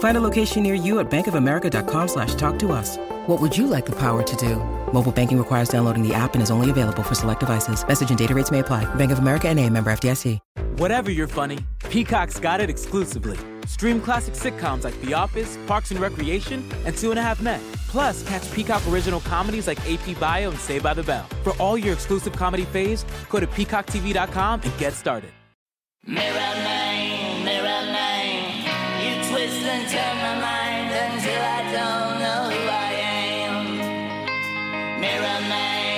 Find a location near you at bankofamerica.com slash talk to us. What would you like the power to do? Mobile banking requires downloading the app and is only available for select devices. Message and data rates may apply. Bank of America and a member FDIC. Whatever you're funny, Peacock's got it exclusively. Stream classic sitcoms like The Office, Parks and Recreation, and Two and a Half Men. Plus, catch Peacock original comedies like AP Bio and Saved by the Bell. For all your exclusive comedy faves, go to peacocktv.com and get started. Mirror man, turn my mind until I don't know who I am. Mirror man.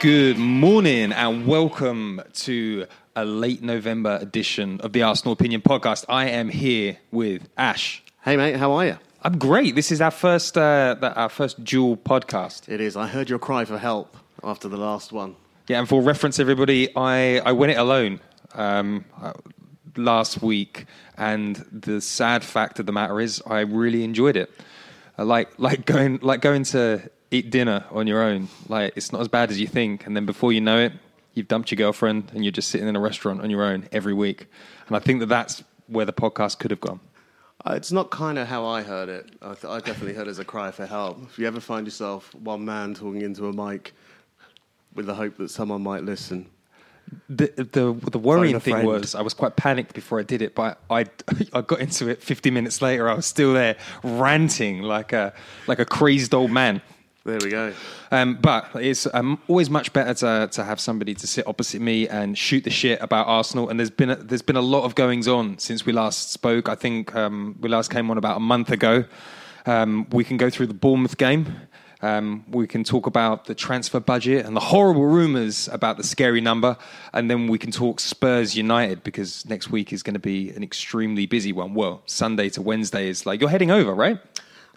Good morning and welcome to a late November edition of the Arsenal Opinion Podcast. I am here with Aash. Hey mate, how are you? I'm great. This is our first uh, the- our first dual podcast. It is. I heard your cry for help after the last one. Yeah, and for reference, everybody, I I went it alone um, uh, last week, and the sad fact of the matter is, I really enjoyed it. I like like going like going to eat dinner on your own. Like it's not as bad as you think, and then before you know it, you've dumped your girlfriend, and you're just sitting in a restaurant on your own every week. And I think that that's where the podcast could have gone. Uh, it's not kind of how I heard it. I, th- I definitely heard it as a cry for help. If you ever find yourself one man talking into a mic with the hope that someone might listen, The the the worrying thing friend. was I was quite panicked before I did it, but I I got into it 50 minutes later. I was still there ranting like a like a crazed old man. there we go. Um, but it's um, always much better to to have somebody to sit opposite me and shoot the shit about Arsenal. And there's been a, there's been a lot of goings on since we last spoke. I think um, we last came on about a month ago. Um, we can go through the Bournemouth game. Um, we can talk about the transfer budget and the horrible rumours about the scary number, and then we can talk Spurs United because next week is going to be an extremely busy one. Well, Sunday to Wednesday is like you're heading over, right?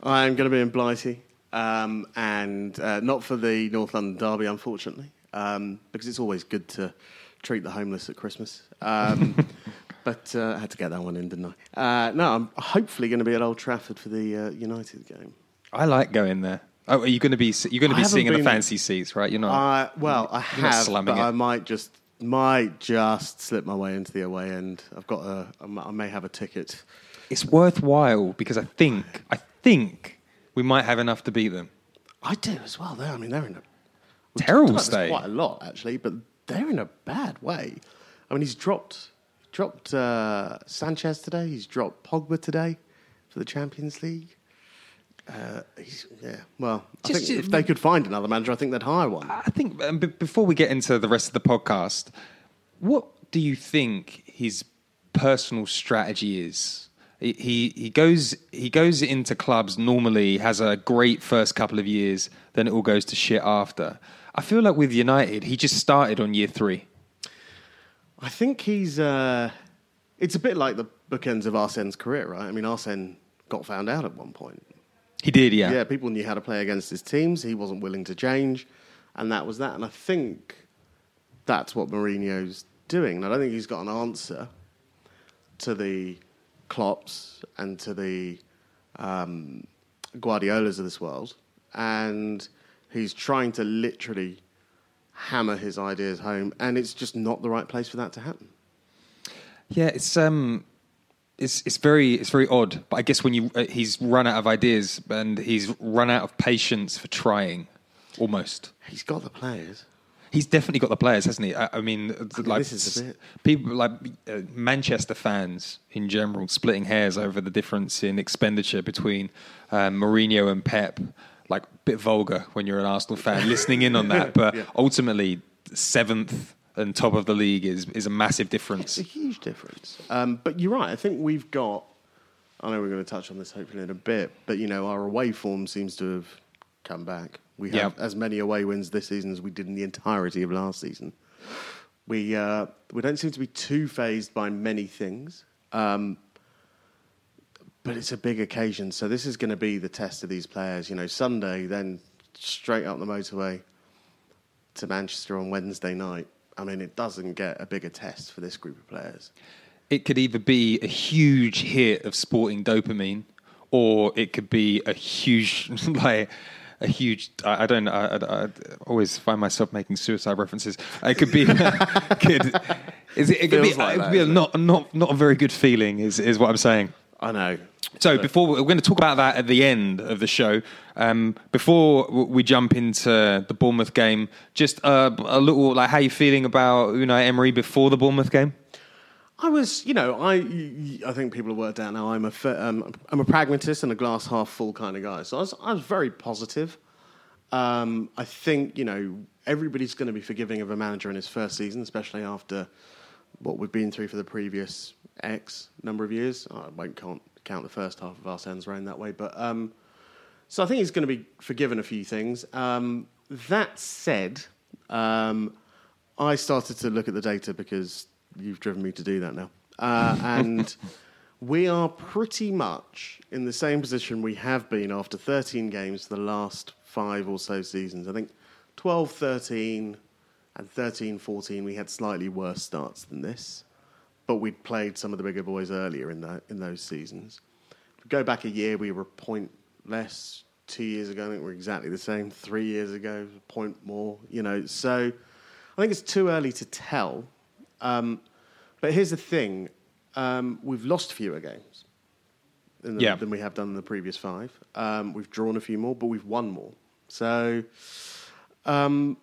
I'm going to be in Blighty, um, and uh, not for the North London Derby, unfortunately, um, because it's always good to treat the homeless at Christmas. Um, but uh, I had to get that one in, didn't I? Uh, no, I'm hopefully going to be at Old Trafford for the uh, United game. I like going there. Oh, are you going to be? You're going to be sitting in the been- fancy seats, right? You're not. Uh, well, I You're not have, but it. I might just might just slip my way into the away end. I've got a, I m- I may have a ticket. it's worthwhile because I think I think we might have enough to beat them. I do as well. Though I mean, they're in a Terrible talked about this state. Quite a lot actually, but they're in a bad way. I mean, he's dropped dropped uh, Sanchez today. He's dropped Pogba today for the Champions League. Uh, he's, yeah, well, I Just- think if they could find another manager, I think they'd hire one. I think um, b- before we get into the rest of the podcast, what do you think his personal strategy is? He, he he goes he goes into clubs normally has a great first couple of years, then it all goes to shit after. I feel like with United, he just started on year three. I think he's. Uh, it's a bit like the bookends of Arsene's career, right? I mean, Arsene got found out at one point. He did, yeah. Yeah, people knew how to play against his teams. He wasn't willing to change, and that was that. And I think that's what Mourinho's doing. And I don't think he's got an answer to the Klopps and to the um, Guardiolas of this world, and he's trying to literally hammer his ideas home, and it's just not the right place for that to happen. Yeah, it's um, it's it's very it's very odd. But I guess when you uh, he's run out of ideas and he's run out of patience for trying, almost. He's got the players. He's definitely got the players, hasn't he? I, I mean, like this is the bit. people like uh, Manchester fans in general splitting hairs over the difference in expenditure between um, Mourinho and Pep. like a bit vulgar when you're an Arsenal fan listening in on that, but Yeah. ultimately seventh and top of the league is is a massive difference. It's a huge difference. Um, but you're right. I think we've got. I know we're going to touch on this hopefully in a bit, but you know our away form seems to have come back. We have Yeah. as many away wins this season as we did in the entirety of last season. We uh, we don't seem to be too phased by many things, um, but it's a big occasion. So this is going to be the test of these players. You know, Sunday, then straight up the motorway to Manchester on Wednesday night. I mean, it doesn't get a bigger test for this group of players. It could either be a huge hit of sporting dopamine, or it could be a huge like. A huge, I, I don't. I, I, I always find myself making suicide references. It could be, could, is it, it could be, like it that, could be a not, not, not a very good feeling. Is is what I'm saying. I know. So before we're going to talk about that at the end of the show, um, before we jump into the Bournemouth game, just uh, a little like how you feeling about Unai Emery before the Bournemouth game? I was, you know, I I think people have worked out now. I'm a fa- um, I'm a pragmatist and a glass half full kind of guy. So I was I was very positive. Um, I think you know everybody's going to be forgiving of a manager in his first season, especially after what we've been through for the previous X number of years. I won't count, count the first half of Arsene's reign that way, but um, so I think he's going to be forgiven a few things. Um, that said, um, I started to look at the data because you've driven me to do that now. Uh, and we are pretty much in the same position we have been after 13 games for the last five or so seasons. I think 12, 13, and 13, 14, we had slightly worse starts than this. But we'd played some of the bigger boys earlier in, that, in those seasons. Go back a year, we were a point less. Two years ago, I think we're exactly the same. Three years ago, a point more. You know, so I think it's too early to tell. Um, but here's the thing: um, we've lost fewer games the, Yeah. than we have done in the previous five. Um, we've drawn a few more, but we've won more. So um,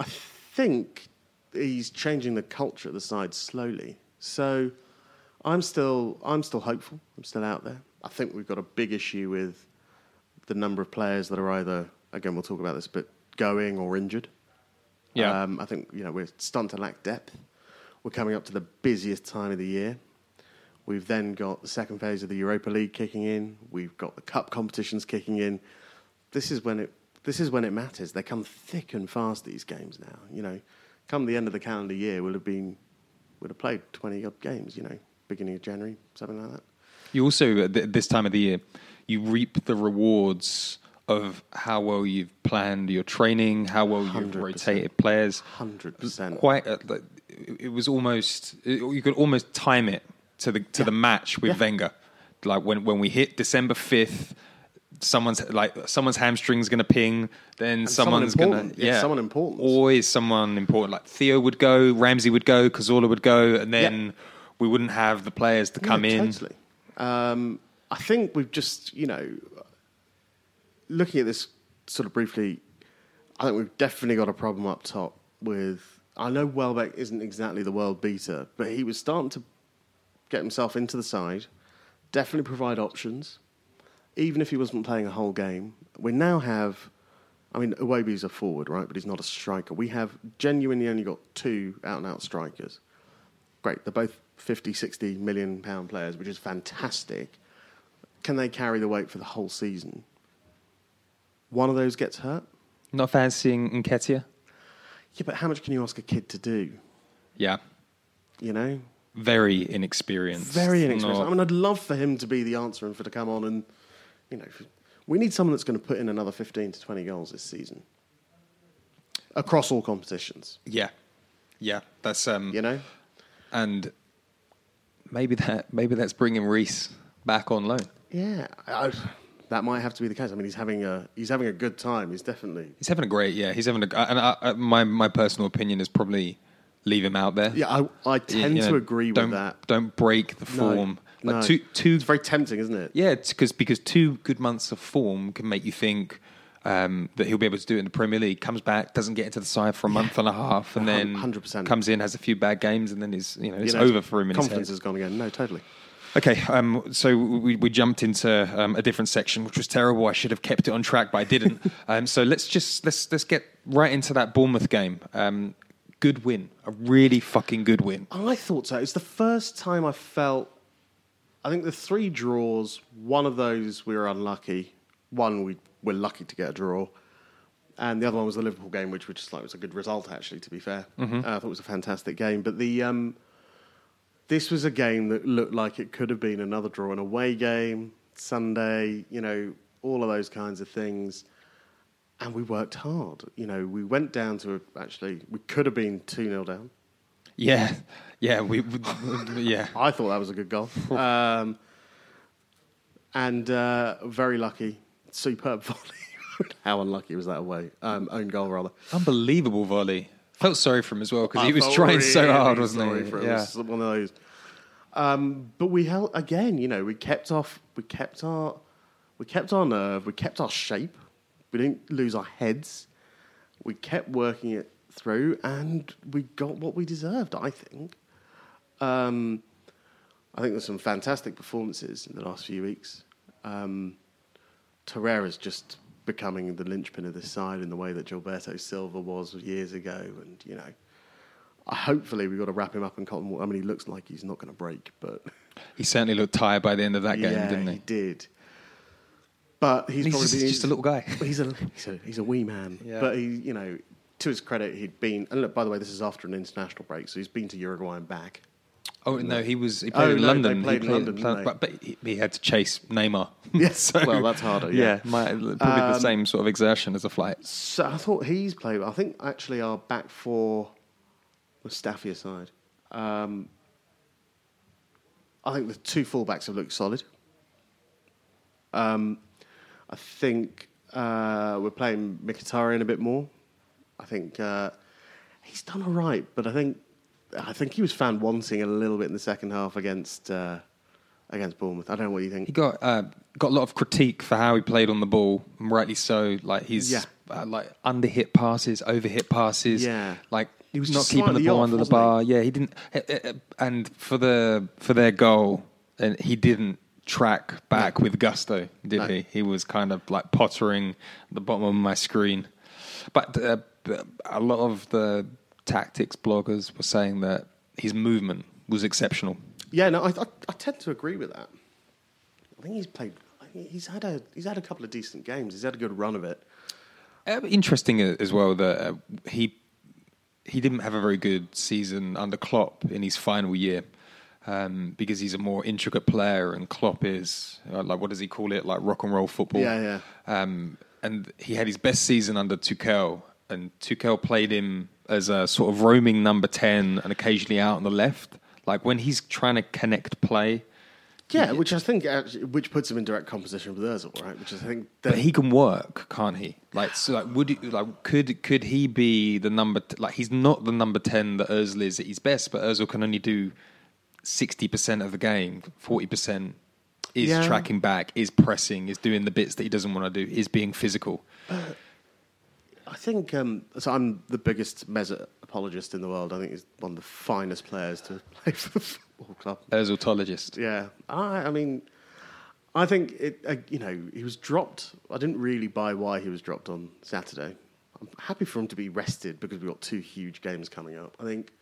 I think he's changing the culture of the side slowly. So I'm still I'm still hopeful. I'm still out there. I think we've got a big issue with the number of players that are either again we'll talk about this, but going or injured. Yeah. Um, I think you know we're starting to lack depth. We're coming up to the busiest time of the year. We've then got the second phase of the Europa League kicking in. We've got the cup competitions kicking in. This is when it this is when it matters. They come thick and fast these games now. You know, come the end of the calendar year, we'll have been would have played twenty odd games. You know, beginning of January, something like that. You also at th- this time of the year, you reap the rewards of how well you've planned your training, how well you've 100%. rotated players. 100%. Quite, uh, like, it was almost you could almost time it to the to the match with Yeah. Wenger. Like when when we hit December fifth. Someone's like someone's hamstring's going to ping. Then someone someone's going to important. Yeah, someone important. Always someone important. Like Theo would go, Ramsey would go, Cazorla would go, and then we wouldn't have the players to come Yeah, in. Totally. Um, I think we've just, you know, looking at this sort of briefly, I think we've definitely got a problem up top with. I know Welbeck isn't exactly the world beater, but he was starting to get himself into the side, definitely provide options, even if he wasn't playing a whole game. We now have. I mean, Iwobi's a forward, right? But he's not a striker. We have genuinely only got two out and out strikers. Great. They're both 50, 60 million pound players, which is fantastic. Can they carry the weight for the whole season? One of those gets hurt. Not fancying Nketiah? Yeah, but how much can you ask a kid to do? Yeah. You know? Very inexperienced. Very inexperienced. Not- I mean, I'd love for him to be the answer and for to come on and, you know, we need someone that's going to put in another 15 to 20 goals this season across all competitions, yeah. Yeah. That's um you know? and maybe that maybe that's bringing Reiss back on loan. Yeah. I, that might have to be the case. I mean, he's having a he's having a good time. He's definitely He's having a great yeah. He's having a and I, I, my my personal opinion is probably leave him out there. Yeah, I, I tend you to know, agree with don't, that. Don't break the No, form. Like no. two two It's very tempting, isn't it? Yeah, because because two good months of form can make you think um, that he'll be able to do it in the Premier League. Comes back, doesn't get into the side for a month and a half, and then 100%. comes in, has a few bad games, and then he's you know it's You know, over for him. In Confidence has gone again. No, totally. Okay, um, so we, we jumped into um, a different section, which was terrible. I should have kept it on track, but I didn't. um, so let's just let's let's get right into that Bournemouth game. Um, good win, a really fucking good win. I thought so. It's the first time I felt. I think the three draws. One of those we were unlucky. One we were lucky to get a draw, and the other one was the Liverpool game, which which is like was a good result actually. To be fair, uh, I thought it was a fantastic game. But the um, this was a game that looked like it could have been another draw, an away game, Sunday. You know, all of those kinds of things. And we worked hard. You know, we went down to actually we could have been two 0 down. Yeah, yeah, we, we yeah. I thought that was a good goal. Um, and uh, very lucky, superb volley. How unlucky was that away? Um, own goal, rather. Unbelievable volley. Felt sorry for him as well because he was trying so hard, wasn't he? For it. Yeah. It was one of those. Um, but we held again. You know, we kept off. We kept our. We kept our nerve. We kept our shape. We didn't lose our heads. We kept working it through, and we got what we deserved. I think. Um, I think there's some fantastic performances in the last few weeks. Um, Torreira's just becoming the linchpin of this side in the way that Gilberto Silva was years ago, and you know, hopefully we've got to wrap him up in cotton wool. I mean, he looks like he's not going to break, but He certainly looked tired by the end of that game, yeah, didn't he? he did. But he's, He's probably just- just a little guy. He's a he's a, he's a wee man. Yeah. But he, you know, to his credit, he'd been. And look, by the way, this is after an international break, so he's been to Uruguay and back. Oh no, he was. He Oh, in no, London. they played he in London, didn't but, he, he had to chase Neymar. Yes, well, that's harder, yeah. my, probably the Um, same sort of exertion as a flight. So I thought he's played. well. I think actually our back four was Staffy aside. Um, I think the two fullbacks have looked solid. Um, I think uh, we're playing Mkhitaryan a bit more. I think uh, he's done all right, but I think I think he was found wanting a little bit in the second half against uh, against Bournemouth. I don't know what you think. He got uh, got a lot of critique for how he played on the ball, and rightly so. Like he's Yeah. uh, like under hit passes, over hit passes. Yeah. like He was not keeping the ball off, under the wasn't he? bar. Yeah, he didn't. uh, uh, And for the for their goal, and he didn't track back with gusto, did No. he? He was kind of like pottering at the bottom of my screen. But uh, a lot of the tactics bloggers were saying that his movement was exceptional. Yeah, no, I, I, I tend to agree with that. I think he's played. He's had a he's had a couple of decent games. He's had a good run of it. Uh, interesting as well that uh, he he didn't have a very good season under Klopp in his final year um, because he's a more intricate player and Klopp is uh, like what does he call it like rock and roll football. Yeah, Um, and he had his best season under Tuchel, and Tuchel played him as a sort of roaming number ten and occasionally out on the left. Like when he's trying to connect play, Yeah, which I think actually, which puts him in direct competition with Özil, right? Which I think. But he can work, can't he? Like, so, like, would he, like, could could he be the number? T- like, he's not the number ten that Özil is at his best, but Özil can only do sixty percent of the game. Forty percent is Yeah. tracking back, is pressing, is doing the bits that he doesn't want to do, is being physical. I think um, so. I'm the biggest Mesut apologist in the world. I think he's one of the finest players to play for the football club. Öziltologist. Yeah, I, I mean, I think it. Uh, you know, he was dropped. I didn't really buy why he was dropped on Saturday. I'm happy for him to be rested because we've got two huge games coming up. I think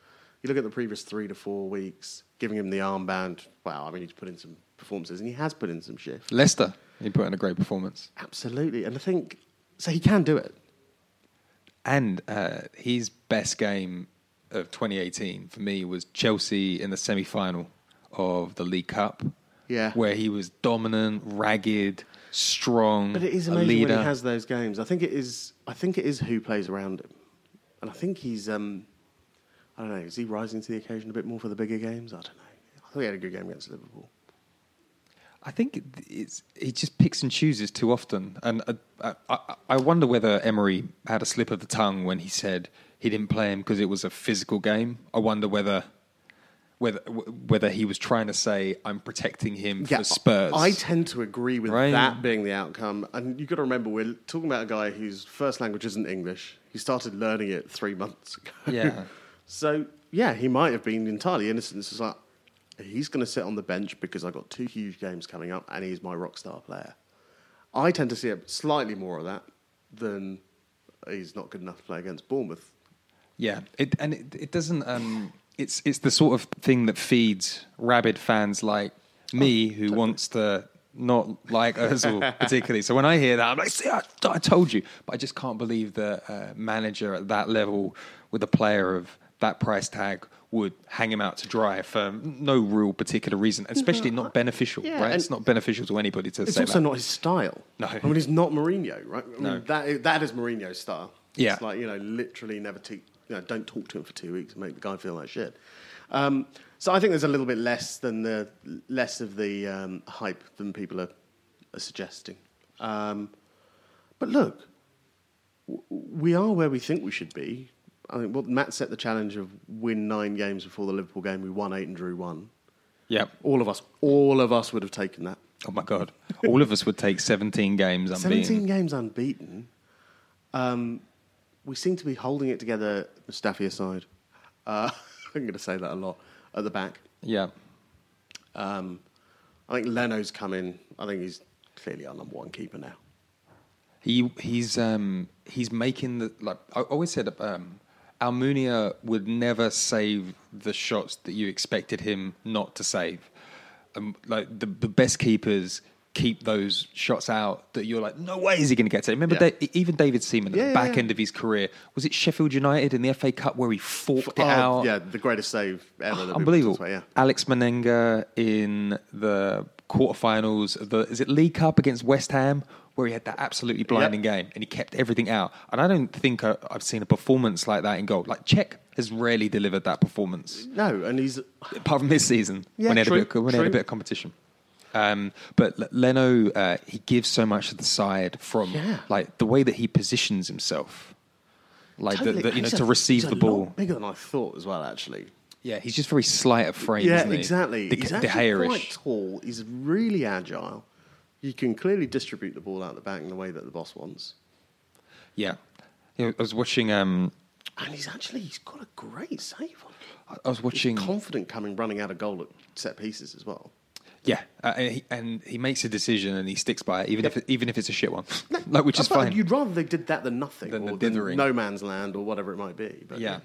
you look at the previous three to four weeks, giving him the armband. Wow, I mean, he's put in some performances, and he has put in some shifts. Leicester, he put in a great performance, Absolutely, and I think so. He can do it. and uh, his best game of 2018 for me was Chelsea in the semi-final of the League Cup. Yeah. where he was dominant, ragged, strong, But it is a amazing when he has those games. I think it is. I think it is who plays around him, and I think he's. Um, I don't know. Is he rising to the occasion a bit more for the bigger games? I don't know. I thought he had a good game against Liverpool. I think it's he just picks and chooses too often, and uh, I, I, I wonder whether Emery had a slip of the tongue when he said he didn't play him because it was a physical game. I wonder whether whether whether he was trying to say I'm protecting him for Spurs. I tend to agree with Right. that being the outcome. And you've got to remember, we're talking about a guy whose first language isn't English. He started learning it three months ago. Yeah. so, yeah, he might have been entirely innocent. It's like, he's going to sit on the bench because I've got two huge games coming up and he's my rock star player. I tend to see a slightly more of that than he's not good enough to play against Bournemouth. Yeah, it, and it, it doesn't. Um, it's it's the sort of thing that feeds rabid fans like me, who wants to not like Özil particularly. So when I hear that, I'm like, "See, I, I told you," but I just can't believe that a manager at that level with a player of that price tag would hang him out to dry for no real particular reason, especially not beneficial. Yeah, right? It's not beneficial to anybody to It's say also that. not his style. No. I mean, he's not Mourinho, right? I mean, No. that, that is Mourinho's style. Yeah. It's like, you know, literally never, te- you know, don't talk to him for two weeks and make the guy feel like shit. Um, so I think there's a little bit less than the, less of the um, hype than people are, are suggesting. Um, but look, w- we are where we think we should be. I think well, Matt set the challenge of win nine games before the Liverpool game. We won eight and drew one. yeah. All of us, all of us would have taken that. Oh my god! All of us would take 17 games unbeaten. 17 games unbeaten. Um, we seem to be holding it together, Mustafi aside. Uh, I'm going to say that a lot at the back. Yeah. Um, I think Leno's come in. I think he's clearly our number one keeper now. He he's um he's making the like I always said um Almunia would never save the shots that you expected him not to save. Um, like the the best keepers keep those shots out that you're like, no way is he going to get to. Remember, Yeah. Da- even David Seaman at Yeah, the back yeah. end of his career was it Sheffield United in the FA Cup where he forked it Oh, out? Yeah, the greatest save ever. we've Unbelievable. about, yeah. Alex Manninger in the quarterfinals of the is it League Cup against West Ham where he had that absolutely blinding game and he kept everything out. And I don't think I, I've seen a performance like that in goal. Like Cech has rarely delivered that performance No, and he's apart from this season Yeah, when he had, true, a, bit of, when he had a bit of competition. Um, but L- Leno, uh, he gives so much to the side from Yeah. like the way that he positions himself, like totally- the, you know a- to receive the ball. bigger than I thought as well. Actually, Yeah, he's just very slight of frame. yeah, exactly. De, he's De actually Gea-ish. quite tall. He's really agile. You can clearly distribute the ball out the back in the way that the boss wants. Yeah, you know, I was watching. Um, And he's actually he's got a great save on. I- I was watching. He's confident coming running out of goal at set pieces as well. Yeah, uh, and, he, and he makes a decision and he sticks by it, even if even if it's a shit one, like which is I thought fine. You'd rather they did that than nothing, Than the or than no man's land, or whatever it might be. But yeah,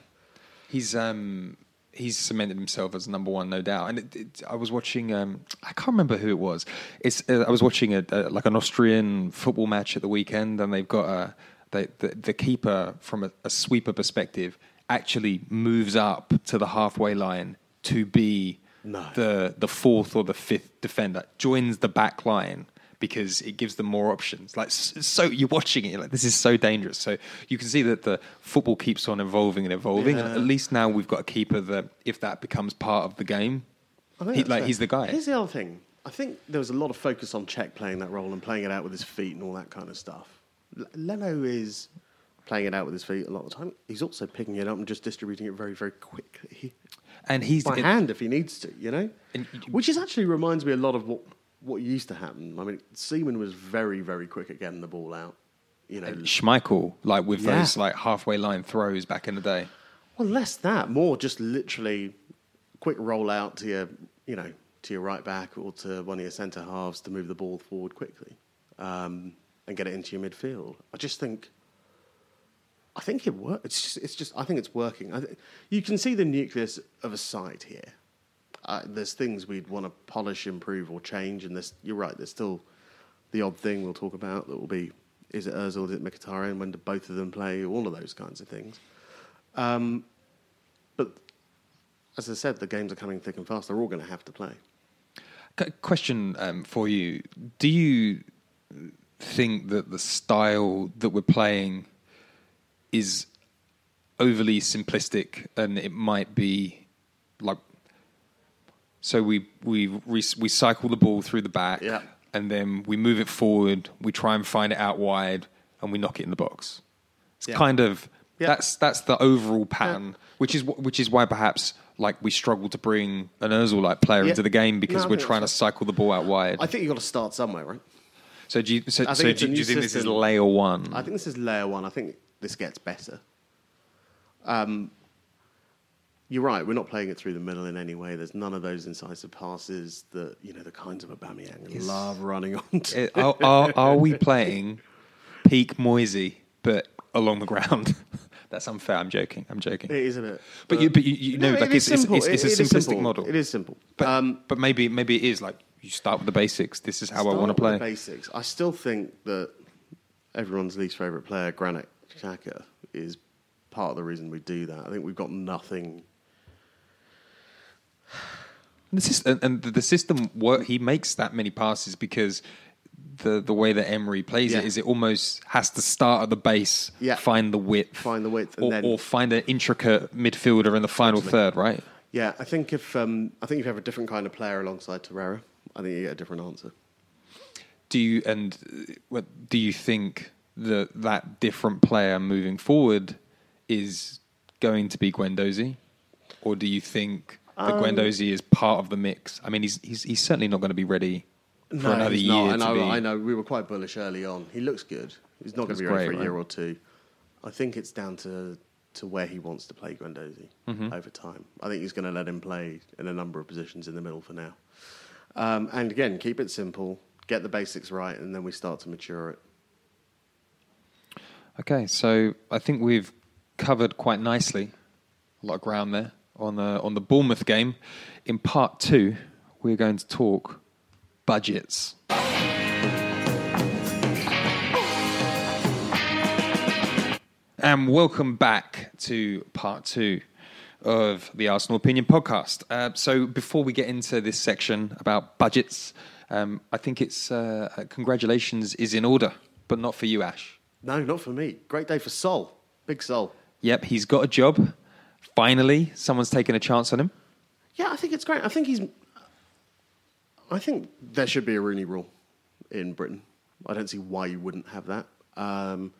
he's um he's cemented himself as number one, no doubt. And it, it, I was watching. Um, I can't remember who it was. It's uh, I was watching a, a like an Austrian football match at the weekend, and they've got a they, the the keeper from a, a sweeper perspective actually moves up to the halfway line to be No. the the fourth or the fifth defender, joins the back line. Because it gives them more options. Like so, you're watching it. You're like, this is so dangerous. So you can see that the football keeps on evolving and evolving. And at least now we've got a keeper that, if that becomes part of the game, he, like fair. he's the guy. Here's the other thing. I think there was a lot of focus on Cech playing that role and playing it out with his feet and all that kind of stuff. L- Leno is playing it out with his feet a lot of the time. He's also picking it up and just distributing it very, very quickly and he's by it- hand if he needs to. You know, And- which is actually reminds me a lot of what what used to happen. I mean, Seaman was very, very quick at getting the ball out. You know, Schmeichel, like with Yeah. those like halfway line throws back in the day. Well, less that, more just literally quick roll out to your, you know, to your right back or to one of your centre halves to move the ball forward quickly um, and get it into your midfield. I just think, I think it works. It's just, it's just, I think it's working. I th- you can see the nucleus of a side here. Uh, there's things we'd want to polish, improve, or change, and you're right. There's still the odd thing we'll talk about that will be: is it Özil, is it Mkhitaryan? When do both of them play? All of those kinds of things. Um, but as I said, the games are coming thick and fast. They're all going to have to play. Qu- Question um, for you: Do you think that the style that we're playing is overly simplistic, and it might be like so we we we, cycle the ball through the back, Yeah. and then we move it forward. We try and find it out wide, and we knock it in the box. It's Yeah. kind of Yeah. that's that's the overall pattern, which is which is why perhaps like we struggle to bring an Özil like player into the game because No, we're trying to cycle the ball out wide. I think you've got to start somewhere, right? so do you so, so do, do you think this is layer one? I think this is layer one. I think this gets better. Um, you're right. We're not playing it through the middle in any way. There's none of those incisive passes that you know the kinds of Aubameyang love running on. It- are, are, are we playing peak Moisey, but along the ground? That's unfair. I'm joking. I'm joking. It is a bit, But you- but you- you know, it like, is it's- it's- it's- it's a It- it is simplistic model. It is simple. But, um, but maybe maybe it is like you start with the basics. This is how I want to play. the basics. I still think that everyone's least favorite player, Granit Xhaka, is part of the reason we do that. I think we've got nothing. And the system, and the system work. He makes that many passes because the the way that Emery plays Yeah. it is it almost has to start at the base, Yeah. find the width, Find the width, and or, then- or find an intricate midfielder in the final third. Right? Yeah, I think if um, I think if you have a different kind of player alongside Torreira, I think you get a different answer. Do you and uh, what do you think that that different player moving forward is going to be Guendouzi, or do you think Um, Guendouzi is part of the mix? I mean, he's he's, he's certainly not going to be ready for another he's year. not. To I, be, I know we were quite bullish early on. He looks good. He's not going to be ready great, for a year right? or two. I think it's down to to where he wants to play Guendouzi Mm-hmm. over time. I think he's going to let him play in a number of positions in the middle for now. Um, and again, keep it simple, get the basics right, and then we start to mature it. Okay, so I think we've covered quite nicely a lot of ground there on the on the Bournemouth game. In part two, we're going to talk budgets. And welcome back to part two of the Arsenal Opinion podcast. Uh, so, before we get into this section about budgets, um, I think it's uh, congratulations is in order, but not for you, Aash. No, not for me. Great day for Sol. Big Sol. Yep, he's got a job. Finally, someone's taken a chance on him. Yeah, I think it's great. I think he's. I think there should be a Rooney rule in Britain. I don't see why you wouldn't have that. Um,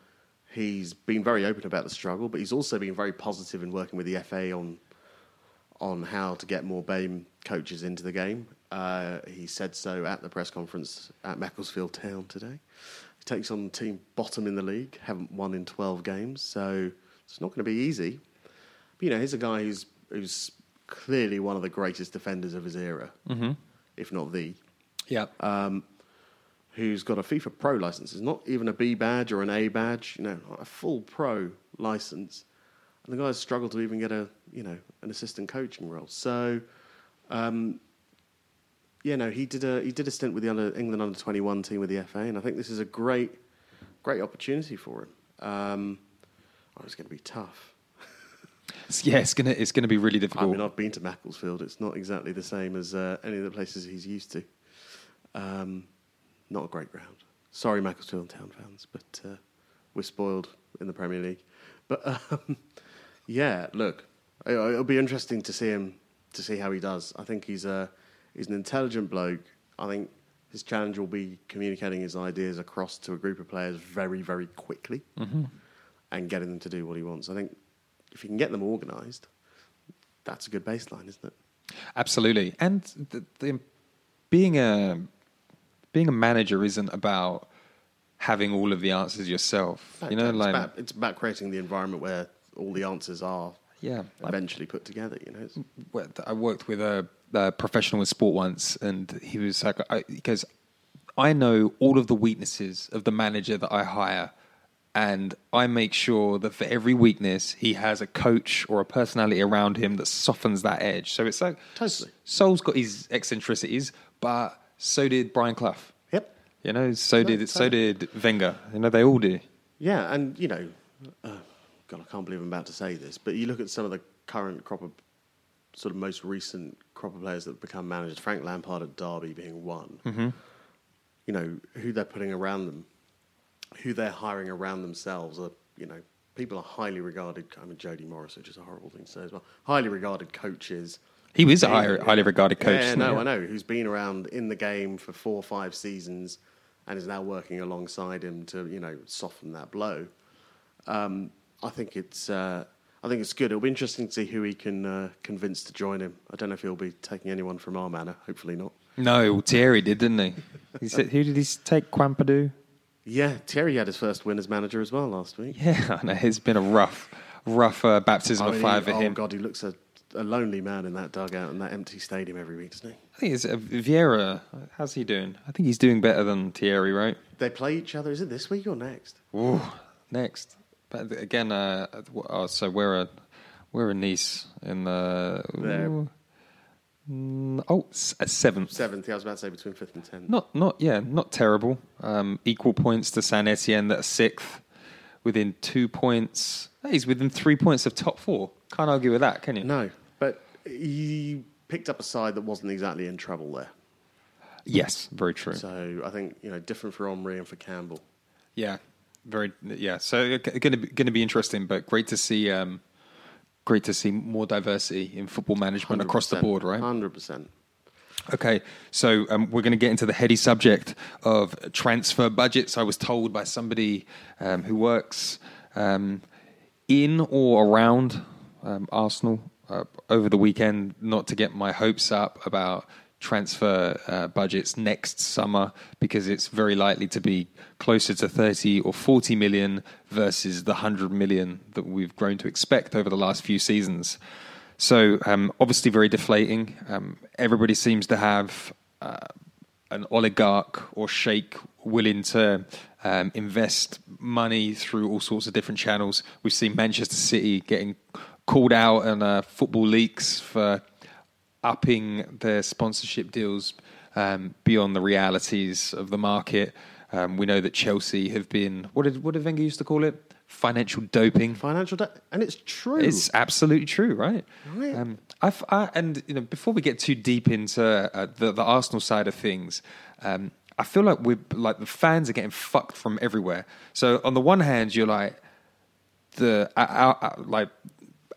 he's been very open about the struggle, but he's also been very positive in working with the FA on on how to get more BAME coaches into the game. Uh, he said so at the press conference at Macclesfield Town today. He takes on the team bottom in the league, haven't won in 12 games, so it's not going to be easy. But, you know, he's a guy who's who's clearly one of the greatest defenders of his era, if not the, Yeah. who's got a FIFA Pro license. It's not even a B badge or an A badge, you know, a full pro license. And the guy's struggled to even get a, you know, an assistant coaching role. So, um, yeah, no, he did a he did a stint with the under, England under twenty one team with the FA, and I think this is a great, great opportunity for him. Um, oh, it's going to be tough. Yeah, it's gonna it's gonna be really difficult. I mean, I've been to Macclesfield. It's not exactly the same as uh, any of the places he's used to. Um, not a great ground. Sorry, Macclesfield Town fans, but uh, we're spoiled in the Premier League. But um, yeah, look, it- it'll be interesting to see him to see how he does. I think he's a he's an intelligent bloke. I think his challenge will be communicating his ideas across to a group of players very, very quickly, and getting them to do what he wants. I think if you can get them organised, that's a good baseline, isn't it? Absolutely, and the, the, being a being a manager isn't about having all of the answers yourself. you know, it's, like about, it's about creating the environment where all the answers are Yeah. eventually put together. You know, It's- I worked with a, a professional in sport once, and he was like, I, because I know all of the weaknesses of the manager that I hire, and I make sure that for every weakness, he has a coach or a personality around him that softens that edge. So it's like Totally. Sol's got his eccentricities, but so did Brian Clough. Yep. You know, so No, did so did Wenger. You know, they all do. Yeah, and you know, uh, God, I can't believe I'm about to say this, but you look at some of the current crop of sort of most recent crop of players that have become managers. Frank Lampard at Derby being one. Mm-hmm. You know who they're putting around them, who they're hiring around themselves. Are you know people are highly regarded. I mean, Jody Morris, which is a horrible thing to say as well. Highly regarded coaches. He was a high, highly regarded coach. Yeah, no, I know. Who's been around in the game for four or five seasons and is now working alongside him to, you know, soften that blow. Um, I think it's, uh, I think it's good. It'll be interesting to see who he can uh, convince to join him. I don't know if he'll be taking anyone from our manor. Hopefully not. No, well, Thierry did, didn't he? He said, "Who did he take? Kwame Ampadu." Yeah, Thierry had his first win as manager as well last week. Yeah, I know. It's been a rough, rough uh, baptism I of fire he- for oh him. God, he looks a a lonely man in that dugout and that empty stadium every week, doesn't he? I think it's uh, Vieira. How's he doing? I think he's doing better than Thierry, right? They play each other. Is it this week or next? Ooh, next. But again, uh, oh, so we're a we're a Nice in the ooh, mm, oh s- uh, seventh. Seventh. Yeah, I was about to say between fifth and tenth. Not not yeah, not terrible. Um, equal points to Saint-Étienne that are sixth, within two points. Hey, he's within three points of top four. Can't argue with that, can you? No, but he picked up a side that wasn't exactly in trouble there. Yes, very true. So I think you know different for Henry and for Campbell. Yeah, very yeah. So going to be going to be interesting, but great to see. Um, great to see more diversity in football management across the board, right? Hundred percent. Okay, so um, we're going to get into the heady subject of transfer budgets. I was told by somebody um, who works um, in or around um, Arsenal uh, over the weekend not to get my hopes up about transfer uh, budgets next summer because it's very likely to be closer to 30 or 40 million versus the 100 million that we've grown to expect over the last few seasons. So um, obviously very deflating. Um, everybody seems to have uh, an oligarch or sheikh willing to um, invest money through all sorts of different channels. We've seen Manchester City getting called out on uh, football leaks for upping their sponsorship deals um, beyond the realities of the market. Um, we know that Chelsea have been what did what did Wenger used to call it? Financial doping. Financial debt, and it's true. It's absolutely true, right? Right. Um, I've, I, and you know, before we get too deep into uh, the, the Arsenal side of things, um, I feel like we're like the fans are getting fucked from everywhere. So on the one hand, you're like the our, our, like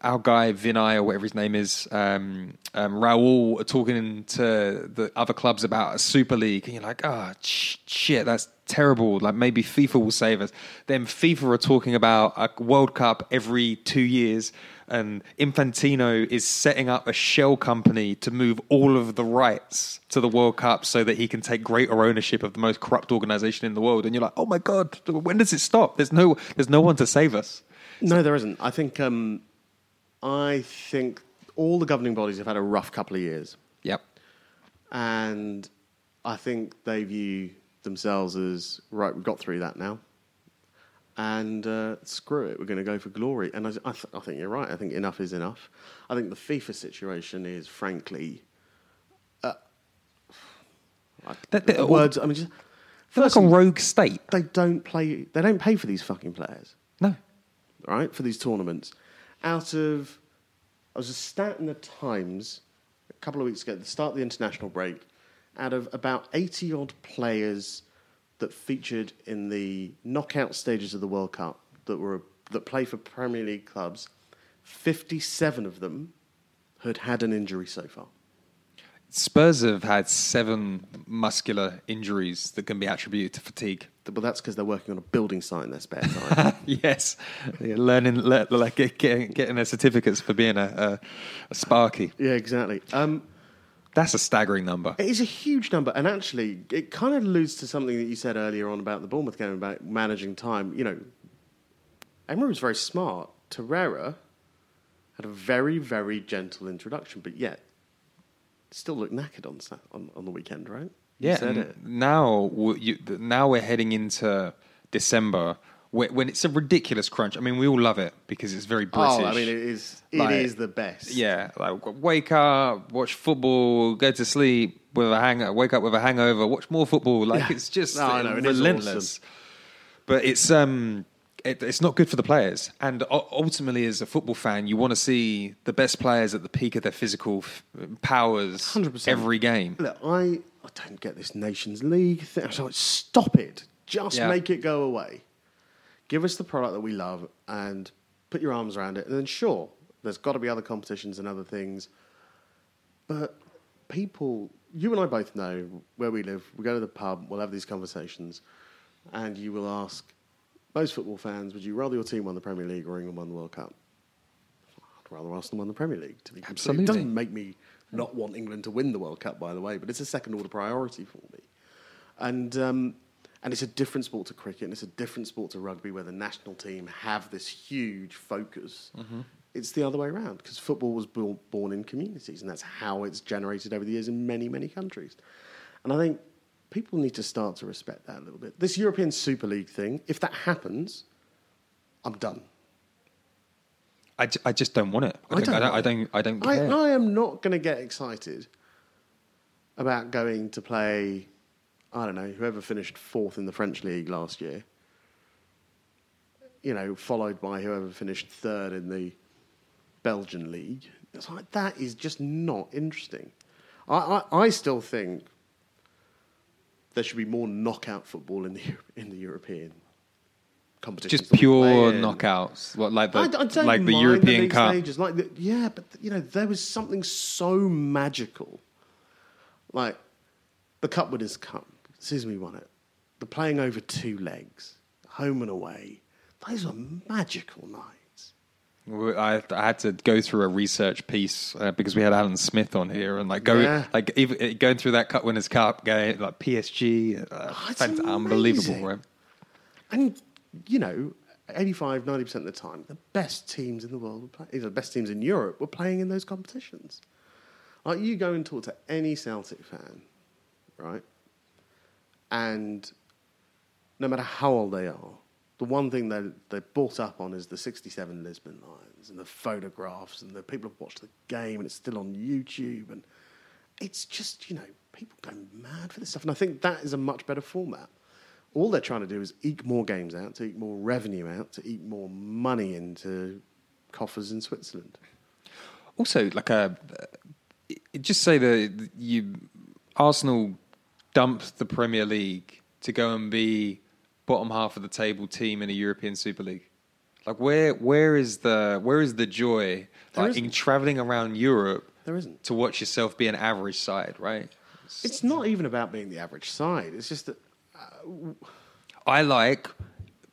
our guy Vinai or whatever his name is, um, um, Raul, are talking to the other clubs about a Super League, and you're like, oh sh- shit, that's terrible. Like maybe FIFA will save us. Then FIFA are talking about a World Cup every two years, and Infantino is setting up a shell company to move all of the rights to the World Cup so that he can take greater ownership of the most corrupt organization in the world. And you're like, oh my god, when does it stop? There's no, there's no one to save us. no, there isn't. I think. Um, I think all the governing bodies have had a rough couple of years, Yep. and I think they view themselves as right. We've got through that now, and uh, screw it. We're going to go for glory. And I, I, th- I think you're right. I think enough is enough. I think the FIFA situation is, frankly, uh, That- words. I mean, just, They're like a rogue state. they don't play. They don't pay for these fucking players. No. right, for these tournaments. Out of, I was a stat in the Times a couple of weeks ago, at the start of the international break, out of about 80 odd players that featured in the knockout stages of the World Cup that were that play for Premier League clubs, 57 of them had had an injury so far. Spurs have had seven muscular injuries that can be attributed to fatigue. But that's because they're working on a building site in their spare time. yes, Yeah, learning, le- like getting, getting their certificates for being a, a, a Sparky. yeah, exactly. Um, That's a staggering number. It is a huge number, and actually, it kind of alludes to something that you said earlier on about the Bournemouth game about managing time. You know, Emery was very smart. Torreira had a very, very gentle introduction, but yet still look knackered on on, on the weekend, right? You Yeah, said it. now you, now we're heading into December when, when it's a ridiculous crunch. I mean, we all love it because it's very British. Oh, I mean, it is. It is Like, the best. Yeah, like wake up, watch football, go to sleep with a hang, wake up with a hangover, watch more football. Like Yeah. it's just No, I know, it is relentless. awesome. But it's um, it, it's not good for the players. And ultimately, as a football fan, you want to see the best players at the peak of their physical f- powers 100%. every game. Look, I, I don't get this Nations League thing. I'm like, stop it. Just Yeah. make it go away. Give us the product that we love and put your arms around it. And then, sure, there's got to be other competitions and other things. But people, you and I both know where we live. We go to the pub, we'll have these conversations, and you will ask most football fans, would you rather your team won the Premier League or England won the World Cup? I'd rather Arsenal won the Premier League. To be Absolutely. It doesn't make me not want England to win the World Cup, by the way, but it's a second order priority for me. And um, and it's a different sport to cricket, and it's a different sport to rugby, where the national team have this huge focus It's the other way around because football was born, born in communities, and that's how it's generated over the years in many, many countries. And I think people need to start to respect that a little bit. This European Super League thing, if that happens, I'm done. I, I just don't want it. I, I don't, I, don't, I don't. I don't I. I am not going to get excited about going to play, I don't know, whoever finished fourth in the French league last year, you know, followed by whoever finished third in the Belgian league. It's like, that is just not interesting. I, I, I still think there should be more knockout football in the, in the European competitions. just pure knockouts, what, like the I, I don't like the European league Cup. stages, like the, yeah, but you know there was something so magical, like the Cup Winners' Cup. Suzume won it. The playing over two legs, home and away. Those were magical nights. I, I had to go through a research piece uh, because we had Alan Smith on here, and like go Yeah. like even, going through that Cup Winners' Cup game, like PSG, uh, Oh, it's unbelievable, right? And you know, 85, 90 percent of the time, the best teams in the world were playing. The best teams in Europe were playing in those competitions. Like you go and talk to any Celtic fan, right? And no matter how old they are, the one thing they they're brought up on is the '67 Lisbon Lions and the photographs and the people have watched the game and it's still on YouTube and it's just you know people go mad for this stuff and I think that is a much better format. All they're trying to do is eke more games out, to eke more revenue out, to eke more money into coffers in Switzerland. Also, like a uh, just say that you Arsenal dumped the Premier League to go and be bottom half of the table team in a European Super League. Like where where is the where is the joy like in traveling around Europe There isn't. to watch yourself be an average side, right? It's not even about being the average side. It's just that uh, I like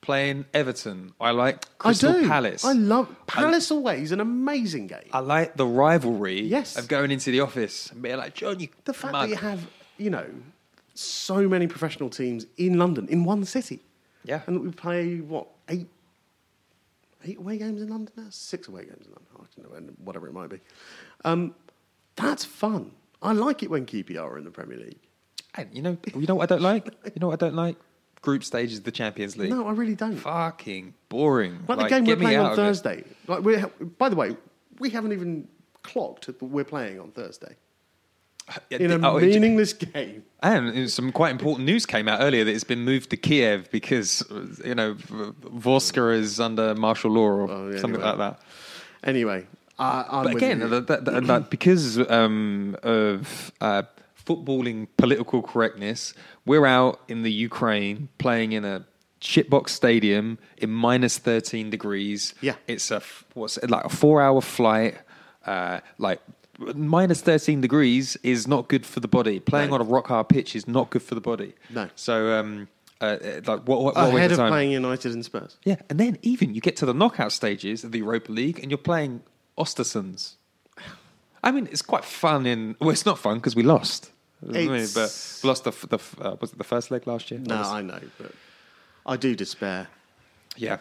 playing Everton. I like Crystal I do. Palace. I love Palace away is an amazing game. I like the rivalry Yes. of going into the office and being like, John, you the fact mug." that you have, you know, so many professional teams in London in one city. Yeah. And we play what eight, eight away games in London now, six away games in London, I don't know, whatever it might be. Um, that's fun. I like it when QPR are in the Premier League. And you know, you know what I don't like? You know what I don't like? Group stages of the Champions League. No, I really don't. Fucking boring. Like, the game we're playing on. Thursday. Like we're, by the way, we haven't even clocked that we're playing on Thursday in a oh, it- meaningless game. And some quite important news came out earlier that it's been moved to Kiev because you know Vorskla is under martial law or Oh, yeah, something anyway. like that. Anyway, I, But again, that, that, that, because um, of uh, footballing political correctness, we're out in the Ukraine playing in a shitbox stadium in minus 13 degrees. Yeah. It's a, what's it, like a four hour flight. Uh, like minus 13 degrees is not good for the body. Playing No. on a rock hard pitch is not good for the body. No. So, um, uh, uh, like, what, what, what ahead of time? playing United and Spurs. Yeah, and then even you get to the knockout stages of the Europa League, and you're playing Ostersunds. I mean, it's quite fun. In well, it's not fun because we lost. I mean, but we lost the the uh, was it the first leg last year? No, was- I know, but I do despair. yeah,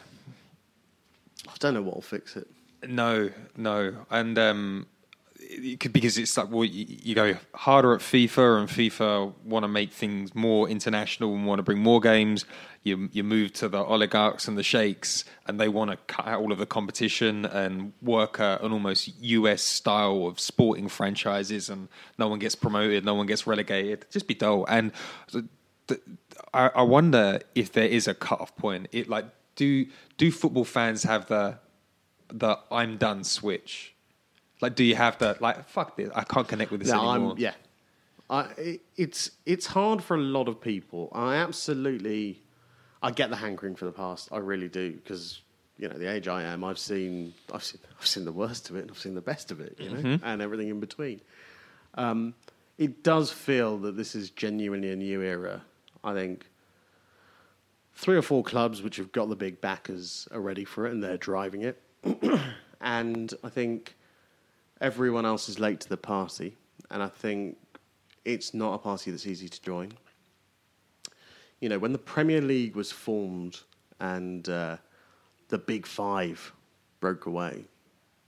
I don't know what will fix it. no, no, and um, because it's like well, you, you go harder at FIFA, and FIFA want to make things more international and want to bring more games. You you move to the oligarchs and the sheikhs, and they want to cut out all of the competition and work a, an almost US style of sporting franchises, and no one gets promoted, no one gets relegated. Just be dull. And I, I wonder if there is a cut-off point. It like do do football fans have the the I'm done switch? Like, do you have to like? Fuck this! I can't connect with this No, anymore. I'm, yeah, I, it, it's it's hard for a lot of people. I absolutely, I get the hankering for the past. I really do because you know the age I am. I've seen I've seen I've seen the worst of it and I've seen the best of it. You know, Mm-hmm. and everything in between. Um, it does feel that this is genuinely a new era. I think three or four clubs which have got the big backers are ready for it and they're driving it. and I think everyone else is late to the party. And I think it's not a party that's easy to join. You know, when the Premier League was formed and uh, the big five broke away,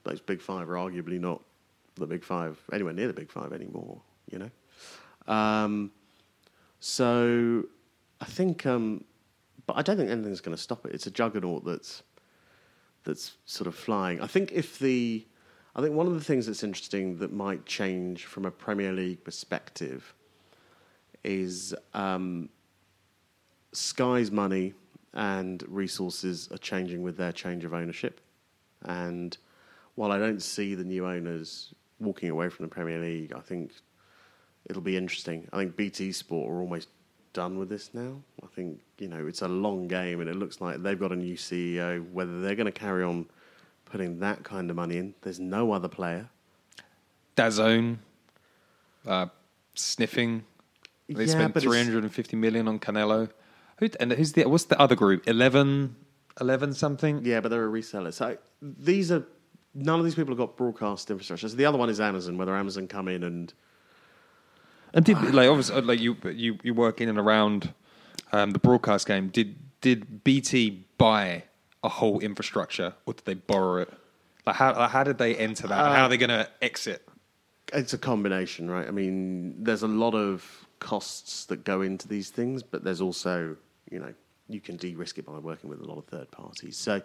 those big five are arguably not the big five anywhere near the big five anymore. You know, um, so I think, um, but I don't think anything's going to stop it. It's a juggernaut that's that's sort of flying. I think if the, I think one of the things that's interesting that might change from a Premier League perspective is um, Sky's money and resources are changing with their change of ownership. And while I don't see the new owners walking away from the Premier League, I think it'll be interesting. I think BT Sport are almost done with this now. I think you know it's a long game, and it looks like they've got a new CEO. Whether they're going to carry on putting that kind of money in, there's no other player. DAZN, uh, sniffing. They Yeah, spent but it's- 350 million on Canelo. Who, and who's the what's the other group? 11, 11 something. Yeah, but they're a reseller. So these are none of these people have got broadcast infrastructure. So the other one is Amazon. Whether Amazon come in and And did like obviously like you you you work in and around um, the broadcast game? Did did BT buy a whole infrastructure or did they borrow it? Like how like, how did they enter that? how are they going to exit? It's a combination, right? I mean, there's a lot of costs that go into these things, but there's also, you know, you can de-risk it by working with a lot of third parties. So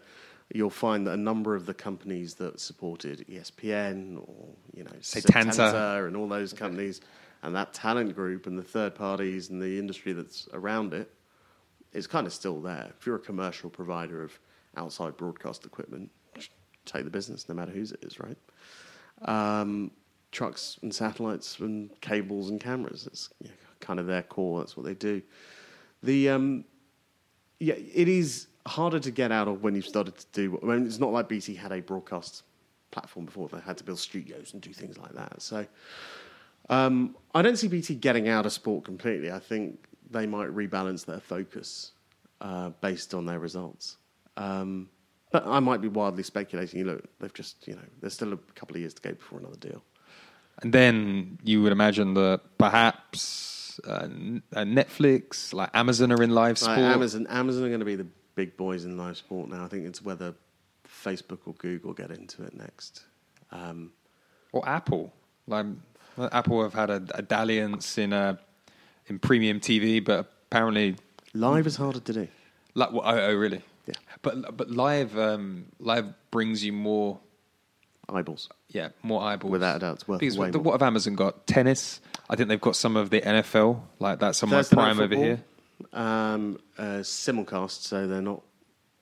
you'll find that a number of the companies that supported ESPN or, you know, Setanta. and all those companies and that talent group and the third parties and the industry that's around it is kind of still there. If you're a commercial provider of outside broadcast equipment, take the business no matter whose it is, right? um, trucks and satellites and cables and cameras. It's you know, kind of their core. That's what they do. The um, yeah, it is harder to get out of when you've started to do. I mean, it's not like BT had a broadcast platform before. They had to build studios and do things like that. So um, I don't see BT getting out of sport completely. I think they might rebalance their focus uh, based on their results. Um, but I might be wildly speculating. You look, they've just, you know, there's still a couple of years to go before another deal. And then you would imagine that perhaps uh, uh, Netflix, like Amazon, are in live sport. Amazon, Amazon are going to be the big boys in live sport now. I think it's whether Facebook or Google get into it next. Um, or Apple. Like Apple have had a, a dalliance in uh, in premium TV, but apparently, live is harder to do. like, oh, oh, really? Yeah. But but live um, live brings you more, Eyeballs. yeah, more eyeballs. Without a doubt, it's worth Because way what, more. what have Amazon got? Tennis. I think they've got some of the NFL. Like that's on my Thursday Night prime over here. Um, uh, simulcast, so they're not.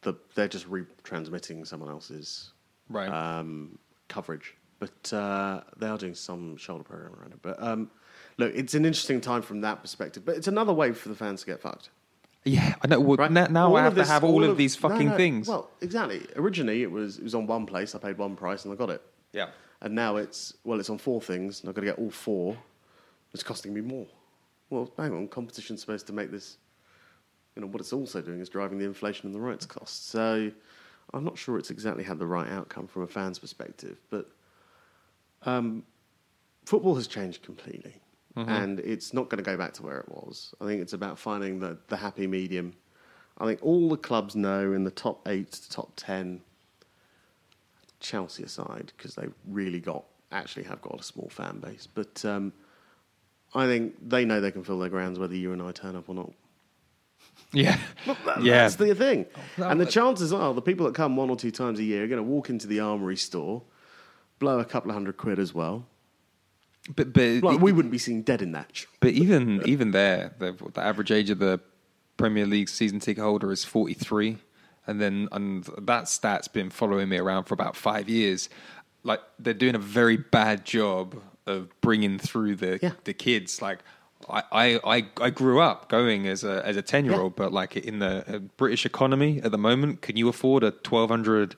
The, they're just retransmitting someone else's Right. um, coverage, but uh, they are doing some shoulder program around it. But um, look, it's an interesting time from that perspective. But it's another way for the fans to get fucked. Yeah, I know. Well, Right? Now, now All I have this- to have all, of, these no, fucking no, things. Well, exactly. Originally, it was it was on one place. I paid one price and I got it. yeah. And now it's well, it's on four things, and I've got to get all four. It's costing me more. Well, hang on, competition's supposed to make this. You know what it's also doing is driving the inflation and the rights costs. So I'm not sure it's exactly had the right outcome from a fan's perspective, but um, football has changed completely, and it's not going to go back to where it was. I think it's about finding the the happy medium. I think all the clubs know in the top eight to top ten Chelsea aside, because they really got actually have got a small fan base. But um, I think they know they can fill their grounds whether you and I turn up or not. Yeah. That- yeah. That's the thing. No, and the chances are the people that come one or two times a year are going to walk into the armory store, blow a couple of hundred quid as well. But but Like, we wouldn't be seen dead in that. But even even there, the, the average age of the Premier League season ticket holder is forty three, and then and that stat's been following me around for about five years. Like they're doing a very bad job of bringing through the Yeah. the kids. Like I, I I I grew up going as a as a ten year old, but like in the uh, British economy at the moment, can you afford a twelve hundred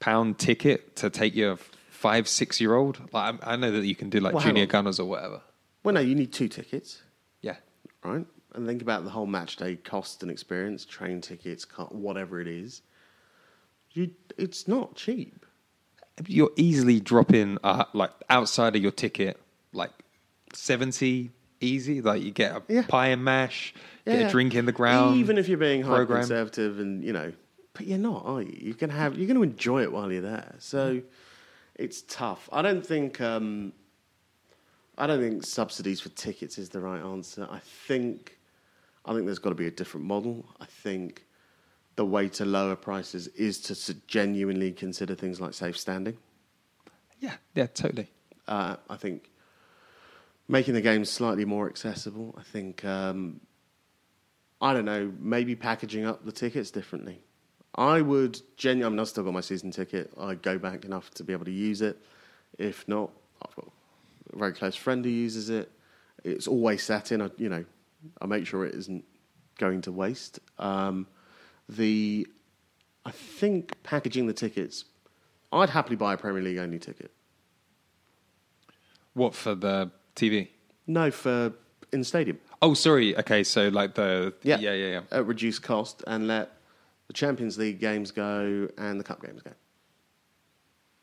pound ticket to take your five six year old? Like I, I know that you can do like Well, hang junior on. gunners or whatever. Well, no, you need two tickets, Yeah. right? And think about the whole match day cost and experience, train tickets, car- whatever it is. You, it's not cheap. you're easily dropping uh, like outside of your ticket like 70 easy like you get a Yeah. pie and mash get a drink in the ground Even if you're being high program. conservative and, you know, but you're not, are you? You're going to have, you're going to enjoy it while you're there. So it's tough. I don't think. Um, I don't think subsidies for tickets is the right answer. I think. I think there's got to be a different model. I think the way to lower prices is to genuinely consider things like safe standing. Yeah, yeah, totally. Uh, I think making the game slightly more accessible. I think um, I don't know, maybe packaging up the tickets differently. I would genuinely. I mean, I've still got my season ticket. I go back enough to be able to use it. If not, I've got a very close friend who uses it. It's always sat in. I, you know, I make sure it isn't going to waste. Um, the I think packaging the tickets. I'd happily buy a Premier League only ticket. What for the TV? No, for in the stadium. Oh, sorry. Okay, so like the Yeah, yeah, yeah, yeah. At reduced cost, and let the Champions League games go and the cup games go.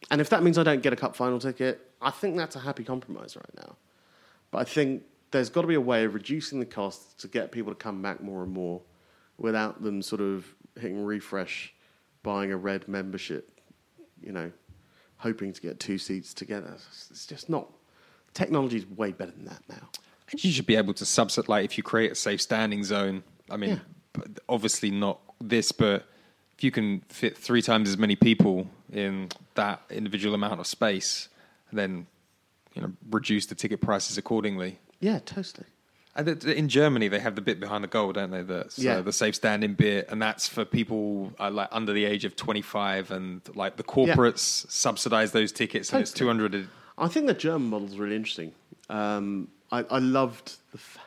And if that means I don't get a cup final ticket, I think that's a happy compromise right now. But I think there's got to be a way of reducing the costs to get people to come back more and more without them sort of hitting refresh, buying a red membership, you know, hoping to get two seats together. It's just not. Technology is way better than that now. And you should be able to subset like if you create a safe standing zone. I mean, Yeah. obviously not this, but if you can fit three times as many people in that individual amount of space, then you know reduce the ticket prices accordingly. Yeah, totally. And th- th- in Germany, they have the bit behind the goal, don't they? The, so Yeah. the safe standing bit, and that's for people uh, like under the age of twenty five, and like the corporates subsidize those tickets, and it's two hundred. I think the German model's really interesting. Um, I, I loved the. F-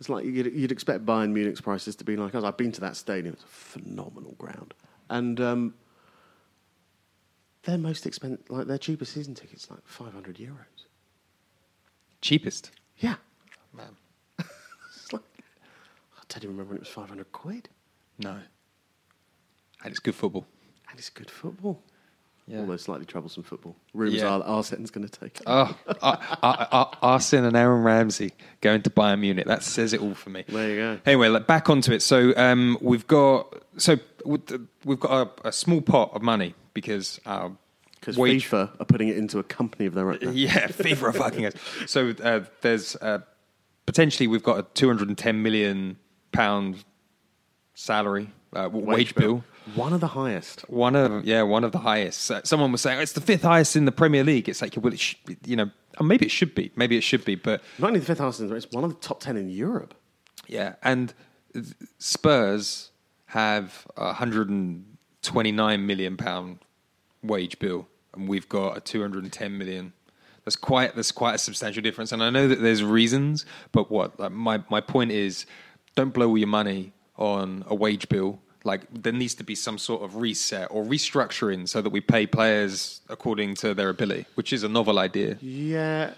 it's like you'd, you'd expect Bayern Munich's prices to be like us. I've been to that stadium; it's a phenomenal ground, and um, their most expensive, like their cheapest season tickets, like five hundred euros. cheapest. Yeah, Man, it's like I don't even remember when it was five hundred quid, no, and it's good football. and it's good football. Yeah. Although slightly troublesome football. Rumours Yeah. are Arsene's going to take it. Oh, uh, uh, uh, Arsene and Aaron Ramsey going to Bayern Munich. That says it all for me. There you go. Anyway, like, back onto it. So um, we've got so we've got a, a small pot of money because our Because wage FIFA are putting it into a company of their own. now. yeah, FIFA are fucking us. So uh, there's uh, potentially we've got a 210 million pound salary uh, w- wage, bill. One of the highest. One of yeah, one of the highest. Uh, someone was saying "Oh, it's the fifth highest in the Premier League. It's like well, it sh- you know, or maybe it should be, maybe it should be, but Not only the fifth highest, in it's one of the top ten in Europe. yeah. And Spurs have a 129 million pound wage bill, and we've got a 210 million. That's quite that's quite a substantial difference. And I know that there's reasons, but what like my my point is, don't blow all your money on a wage bill. Like there needs to be some sort of reset or restructuring so that we pay players according to their ability, which is a novel idea. Yeah.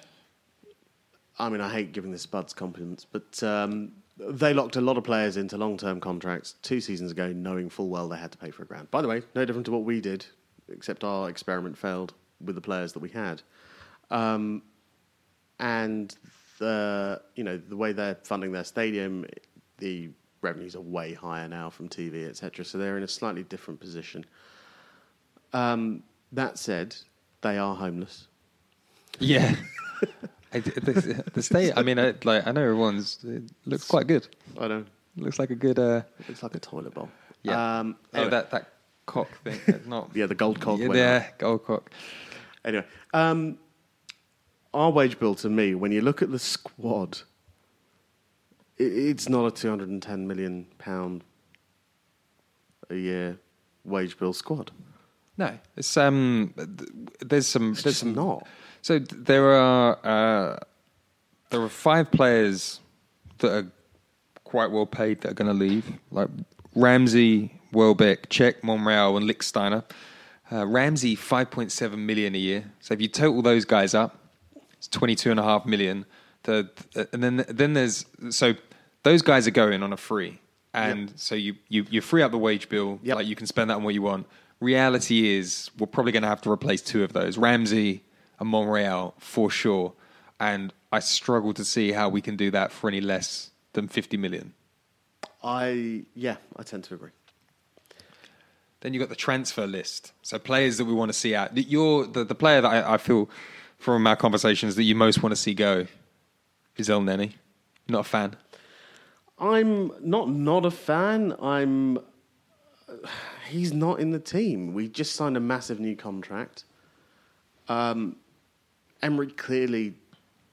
I mean, I hate giving the Spuds compliments, but um, they locked a lot of players into long-term contracts two seasons ago, knowing full well they had to pay for a grand. By the way, no different to what we did, except our experiment failed with the players that we had. Um, and the you know the way they're funding their stadium, the revenues are way higher now from TV, etc. So they're in a slightly different position. Um, that said, they are homeless. Yeah. I, the, the state. I mean, I, like I know everyone's. It looks quite good. I don't. Looks like a good. Uh, It's like a toilet bowl. yeah. Um, oh, that that cock thing. Not. Yeah, the gold cock Yeah, yeah, gold cock. Anyway, um, our wage bill to me, when you look at the squad, it, it's not a two hundred and ten million pound a year wage bill squad. No, it's um. There's some. It's there's just some. not. So there are uh, there are five players that are quite well paid that are going to leave, like Ramsey, Welbeck, Cech, Monreal, and Lichtsteiner. Uh, Ramsey five point seven million a year. So if you total those guys up, it's twenty two and a half million. The, and then then there's so those guys are going on a free, and so you, you you free up the wage bill. Yep. Like you can spend that on what you want. Reality is we're probably going to have to replace two of those, Ramsey and Monreal for sure. And I struggle to see how we can do that for any less than fifty million. I yeah, I tend to agree. Then you've got the transfer list. So players that we want to see out. You're the, the player that I, I feel from our conversations that you most want to see go is Elneny. Not a fan. I'm not not a fan. I'm. He's not in the team. We just signed a massive new contract. Um, Emery clearly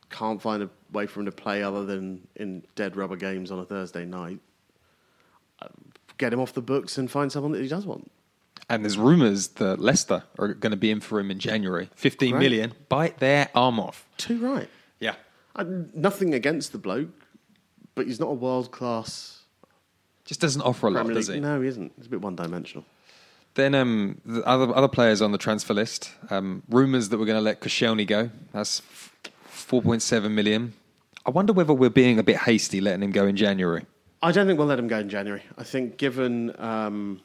can't find a way for him to play other than in dead rubber games on a Thursday night. Uh, Get him off the books and find someone that he does want. And there's rumours that Leicester are going to be in for him in January. Fifteen Great. million. Bite their arm off. Too right. Yeah. Nothing against the bloke, but he's not a world class. Just doesn't offer a lot, Premier does League- he? No, he isn't. He's a bit one dimensional. Then um, the other other players on the transfer list. Um, rumours that we're going to let Koscielny go. That's four point seven million. I wonder whether we're being a bit hasty letting him go in January. I don't think we'll let him go in January. I think given um,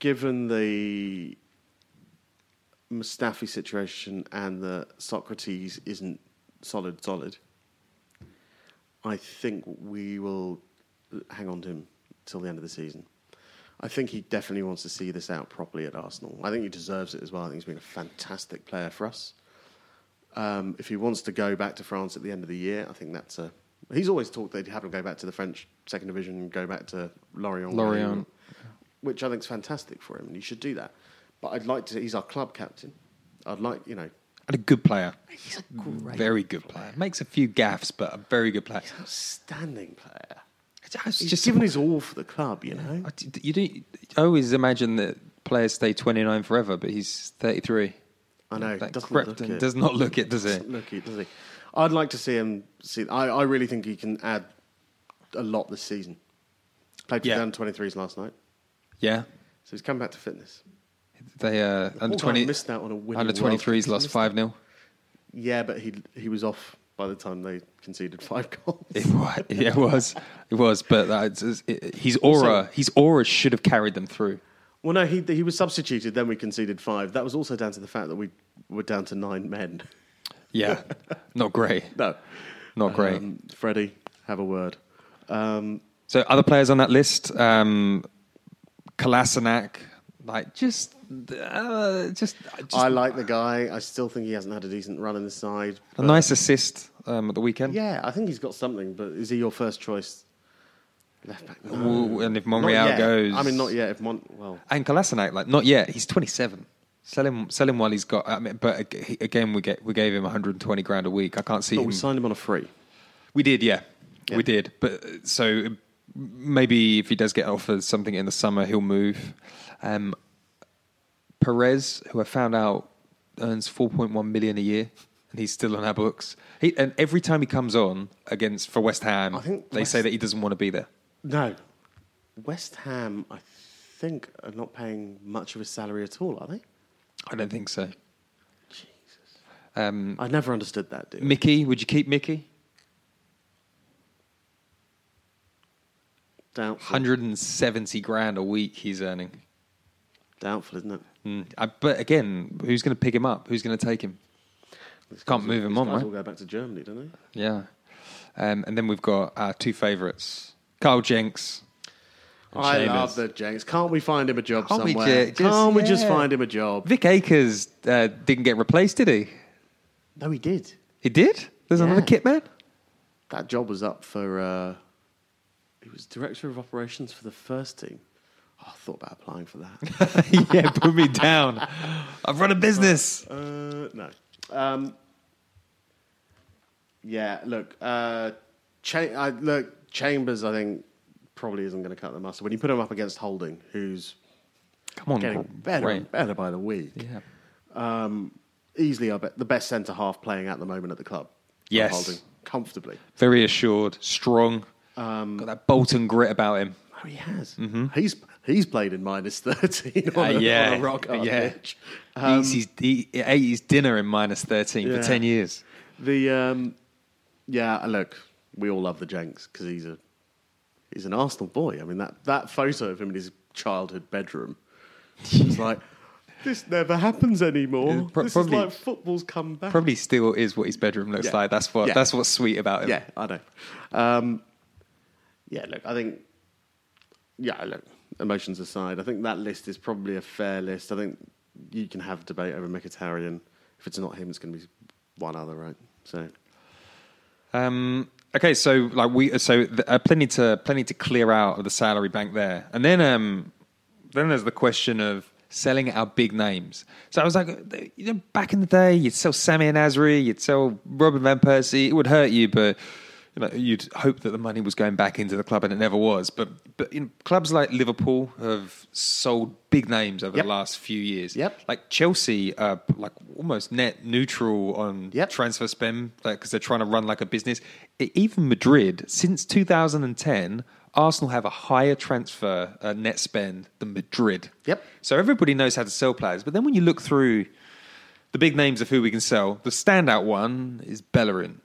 given the Mustafi situation and the Sokratis isn't solid solid, I think we will hang on to him till the end of the season. I think he definitely wants to see this out properly at Arsenal. I think he deserves it as well. I think he's been a fantastic player for us. Um, if he wants to go back to France at the end of the year, I think that's a. He's always talked that he'd have to go back to the French second division, and go back to Lorient, Lorient. which I think is fantastic for him, and he should do that. But I'd like to. He's our club captain. I'd like, you know, And a good player. he's a great, Very good player. Makes a few gaffes, but a very good player. He's an outstanding player. It's He's just given his all for the club, you know. I- You do. I always imagine that players stay 29 forever, but he's 33. I know. That doesn't look it. does not look it, does it? Doesn't look it, does he? I'd like to see him. See, I, I really think he can add a lot this season. Played for Yeah. under 23s last night, Yeah. so he's come back to fitness. They uh, under 20 missed out on a winning under World 23s lost 5 0. Yeah, but he he was off by the time they conceded five goals. It was, yeah, it was, it was. But uh, it, his aura, Also- his aura should have carried them through. Well, no, he he was substituted. Then we conceded five. That was also down to the fact that we were down to nine men. Yeah, not great, No, not great. Um, Freddie, have a word. Um, So other players on that list, um, Kolasinac, like just, uh, just, just I like the guy. I still think he hasn't had a decent run in the side. a nice assist um, at the weekend. Yeah, I think he's got something. But is he your first choice left back? No. Ooh, and if Monreal goes, I mean, not yet. If Mon, well, And Kolasinac, like not yet. He's 27. Sell him, sell him while he's got. I mean, but again, we get we gave him 120 grand a week. I can't see but him. we signed him on a free. We did, yeah, Yeah. we did. But so maybe if he does get offered something in the summer, he'll move. Um, Perez, who I found out earns 4.1 million a year, and he's still on our books. He, and every time he comes on against for West Ham, I think they West- say that he doesn't want to be there. No, West Ham, I think, are not paying much of his salary at all. Are they? I don't think so. Jesus, Um, I never understood that. Deal. Mickey, would you keep Mickey? Doubtful. 170 grand a week he's earning. Doubtful, isn't it? Mm. I, but again, who's going to pick him up? Who's going to take him? These Can't move him on, guys right? all go back to Germany, don't they? Yeah. Um, and then we've got our two favourites, Carl Jenks. and I love the Jenks. Can't we find him a job Can't we somewhere? ju- just- Can't we just yeah. find him a job? Vic Akers uh, didn't get replaced, did he? No, he did. He did? There's another Yeah. kit man? That job was up for. Uh, he was director of operations for the first team. I thought about applying for that. yeah, put me down. I've run a business. uh, no. Um, yeah, look, uh, Cha- I, look, Chambers. I think probably isn't going to cut the mustard when you put him up against Holding, who's Come on, getting better Right. and better by the week. Yeah. Um, easily, I bet the best centre half playing at the moment at the club. Yes. Holding comfortably. Very assured, strong. Um, got that Bolton grit about him. Oh, he has. He's he's played in minus thirteen on, Mm-hmm. Uh, a, yeah, on a rock hard yeah. pitch. He's, he's, he ate his dinner in minus 13 Yeah. for 10 years. The um, yeah, look, we all love the Jenks because he's a he's an Arsenal boy. I mean that that photo of him in his childhood bedroom. It's like this never happens anymore. Pro- this probably- is like football's come back. Probably still is what his bedroom looks Yeah. like. That's what Yeah. that's what's sweet about him. Yeah, I know. Um, yeah, look, I think. Yeah, look, emotions aside, I think that list is probably a fair list. I think you can have debate over Mkhitaryan. If it's not him, it's going to be one other, right? So Um, okay, so like we, so uh, plenty to plenty to clear out of the salary bank there, and then um, then there's the question of selling our big names. So I was like, uh, you know, back in the day, you'd sell Samir Nasri, you'd sell Robin van Persie. It would hurt you, but you know, you'd hope that the money was going back into the club, and it never was. But but know, clubs like Liverpool have sold big names over Yep. the last few years. Yep. like Chelsea, are like almost net neutral on Yep. transfer spend because they're trying to run like a business. Even Madrid, since 2010, Arsenal have a higher transfer uh, net spend than Madrid. Yep. So everybody knows how to sell players, but then when you look through the big names of who we can sell, the standout one is Bellerin.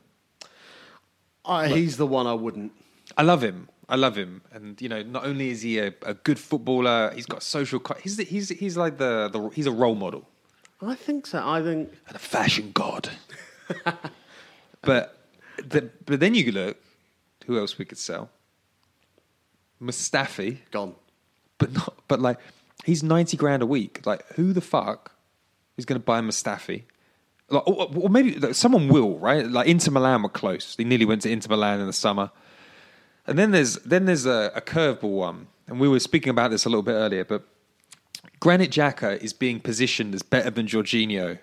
Uh, he's the one I wouldn't. I love him. I love him, and you know, not only is he a, a good footballer, he's got social. Co- he's he's he's like the, the he's a role model. I think so. I think and a fashion god. but the, but then you look who else we could sell. Mustafi, gone. but not but like he's ninety grand a week. Like who the fuck is going to buy Mustafi? Like, oh, oh, or, or maybe like, someone will, right? Like Inter Milan were close. They nearly went to Inter Milan in the summer. And then there's then there's a, a curveball one, and we were speaking about this a little bit earlier. But Granit Xhaka is being positioned as better than Jorginho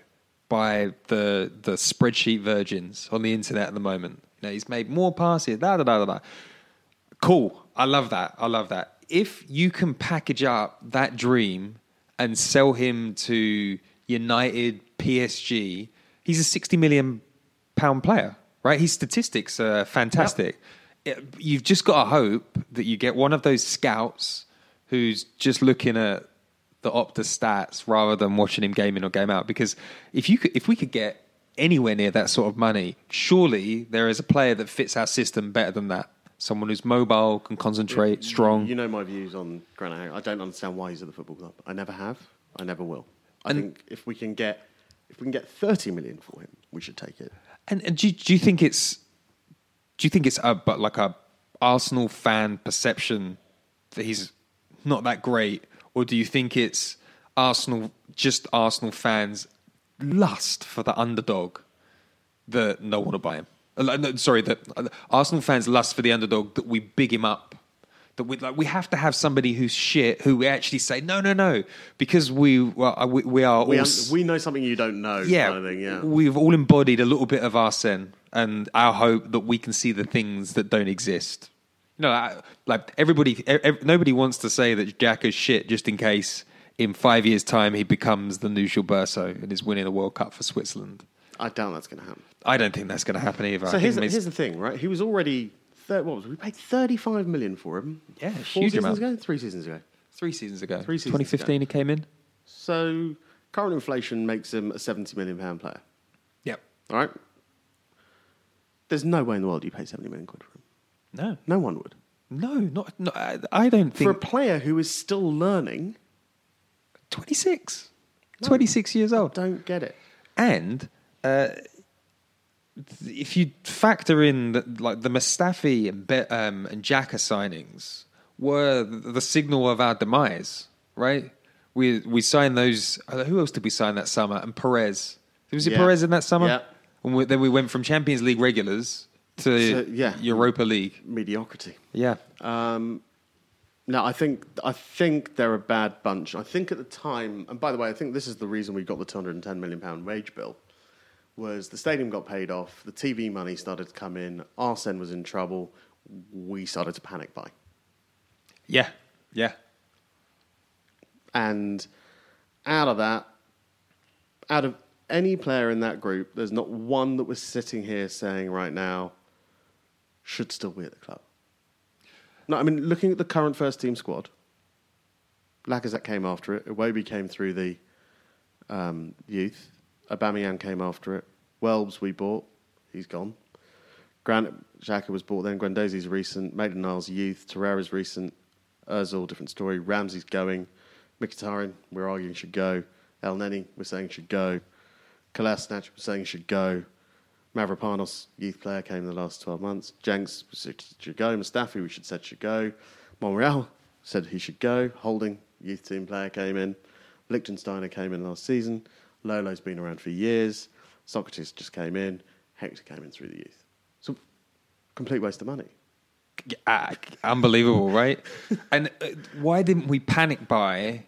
by the the spreadsheet virgins on the internet at the moment. You know, he's made more passes. Da da da. da. Cool. I love that. I love that. If you can package up that dream and sell him to United, PSG, he's a 60 million pound player, right? His statistics are fantastic. It- you've just got to hope that you get one of those scouts who's just looking at the Opta stats rather than watching him game in or game out. Because if you could, if we could get anywhere near that sort of money, surely there is a player that fits our system better than that. Someone who's mobile, can concentrate, strong. You know my views on Granit I don't understand why he's at the football club. I never have. I never will. I And- think if we can get if we can get thirty million for him, we should take it. And, and do, you- do you think it's do you think it's a but like a Arsenal fan perception that he's not that great, or do you think it's Arsenal just Arsenal fans lust for the underdog that no one will buy him? Uh, Sorry, that uh, Arsenal fans lust for the underdog that we big him up. That we like, we have to have somebody who's shit who we actually say no, no, no, because we well, uh, we, we are We, all un- we know something you don't know. yeah, kind of thing, yeah. we've all embodied a little bit of our sin and our hope that we can see the things that don't exist. You know, I- like everybody, ev- nobody wants to say that Jack is shit just in case in five years' time he becomes the new Gilberto and is winning the World Cup for Switzerland. I doubt that's going to happen. I don't think that's going to happen either. So here's the, here's the thing, right? He was already thir- what was it? we paid thirty five million for him? Yeah, four huge seasons amount. ago, three seasons ago. three seasons ago, Three seasons 2015 he came in. So current inflation makes him a seventy million pound player. Yep. All right. There's no way in the world you pay seventy million quid for him. No, No one would. no, not. not I, I don't think For a player who is still learning, 26, 26 years old. don't get it. And uh, if you factor in that, like the Mustafi and Be- um, and Xhaka signings were the, the signal of our demise, right? We we signed those. Uh, who else did we sign that summer? And Perez. Was it Yeah. Perez in that summer? Yeah. And we, then we went from Champions League regulars to So, yeah. Europa League. Mediocrity. Yeah. Um, no, I think I think they're a bad bunch. I think at the time, and by the way, I think this is the reason we got the 210 million pound wage bill. Was the stadium got paid off, the TV money started to come in, Arsene was in trouble, we started to panic buy, Yeah. Yeah. and out of that, out of any player in that group, there's not one that was sitting here saying right now should still be at the club. No, I mean looking at the current first team squad, Lacazette came after it. Iwobi came through the um, youth. Aubameyang came after it. Welbs we bought. He's gone. Granit Xhaka was bought then. Guendouzi's recent. Maitland Niles youth. Torreira's recent. Ozil, different story. Ramsey's going. Mkhitaryan, we're arguing should go. Elneny, we're saying should go. Kolasinac, we're saying should go. Mavropanos, youth player, came in the last 12 months. Jenks should go. Mustafi, we should said should go. Monreal, said he should go. Holding, youth team player, came in. Lichtensteiner came in last season. Lolo's been around for years. Sokratis just came in. Hector came in through the youth. So, complete waste of money. Ah, unbelievable, right? and uh, why didn't we panic buy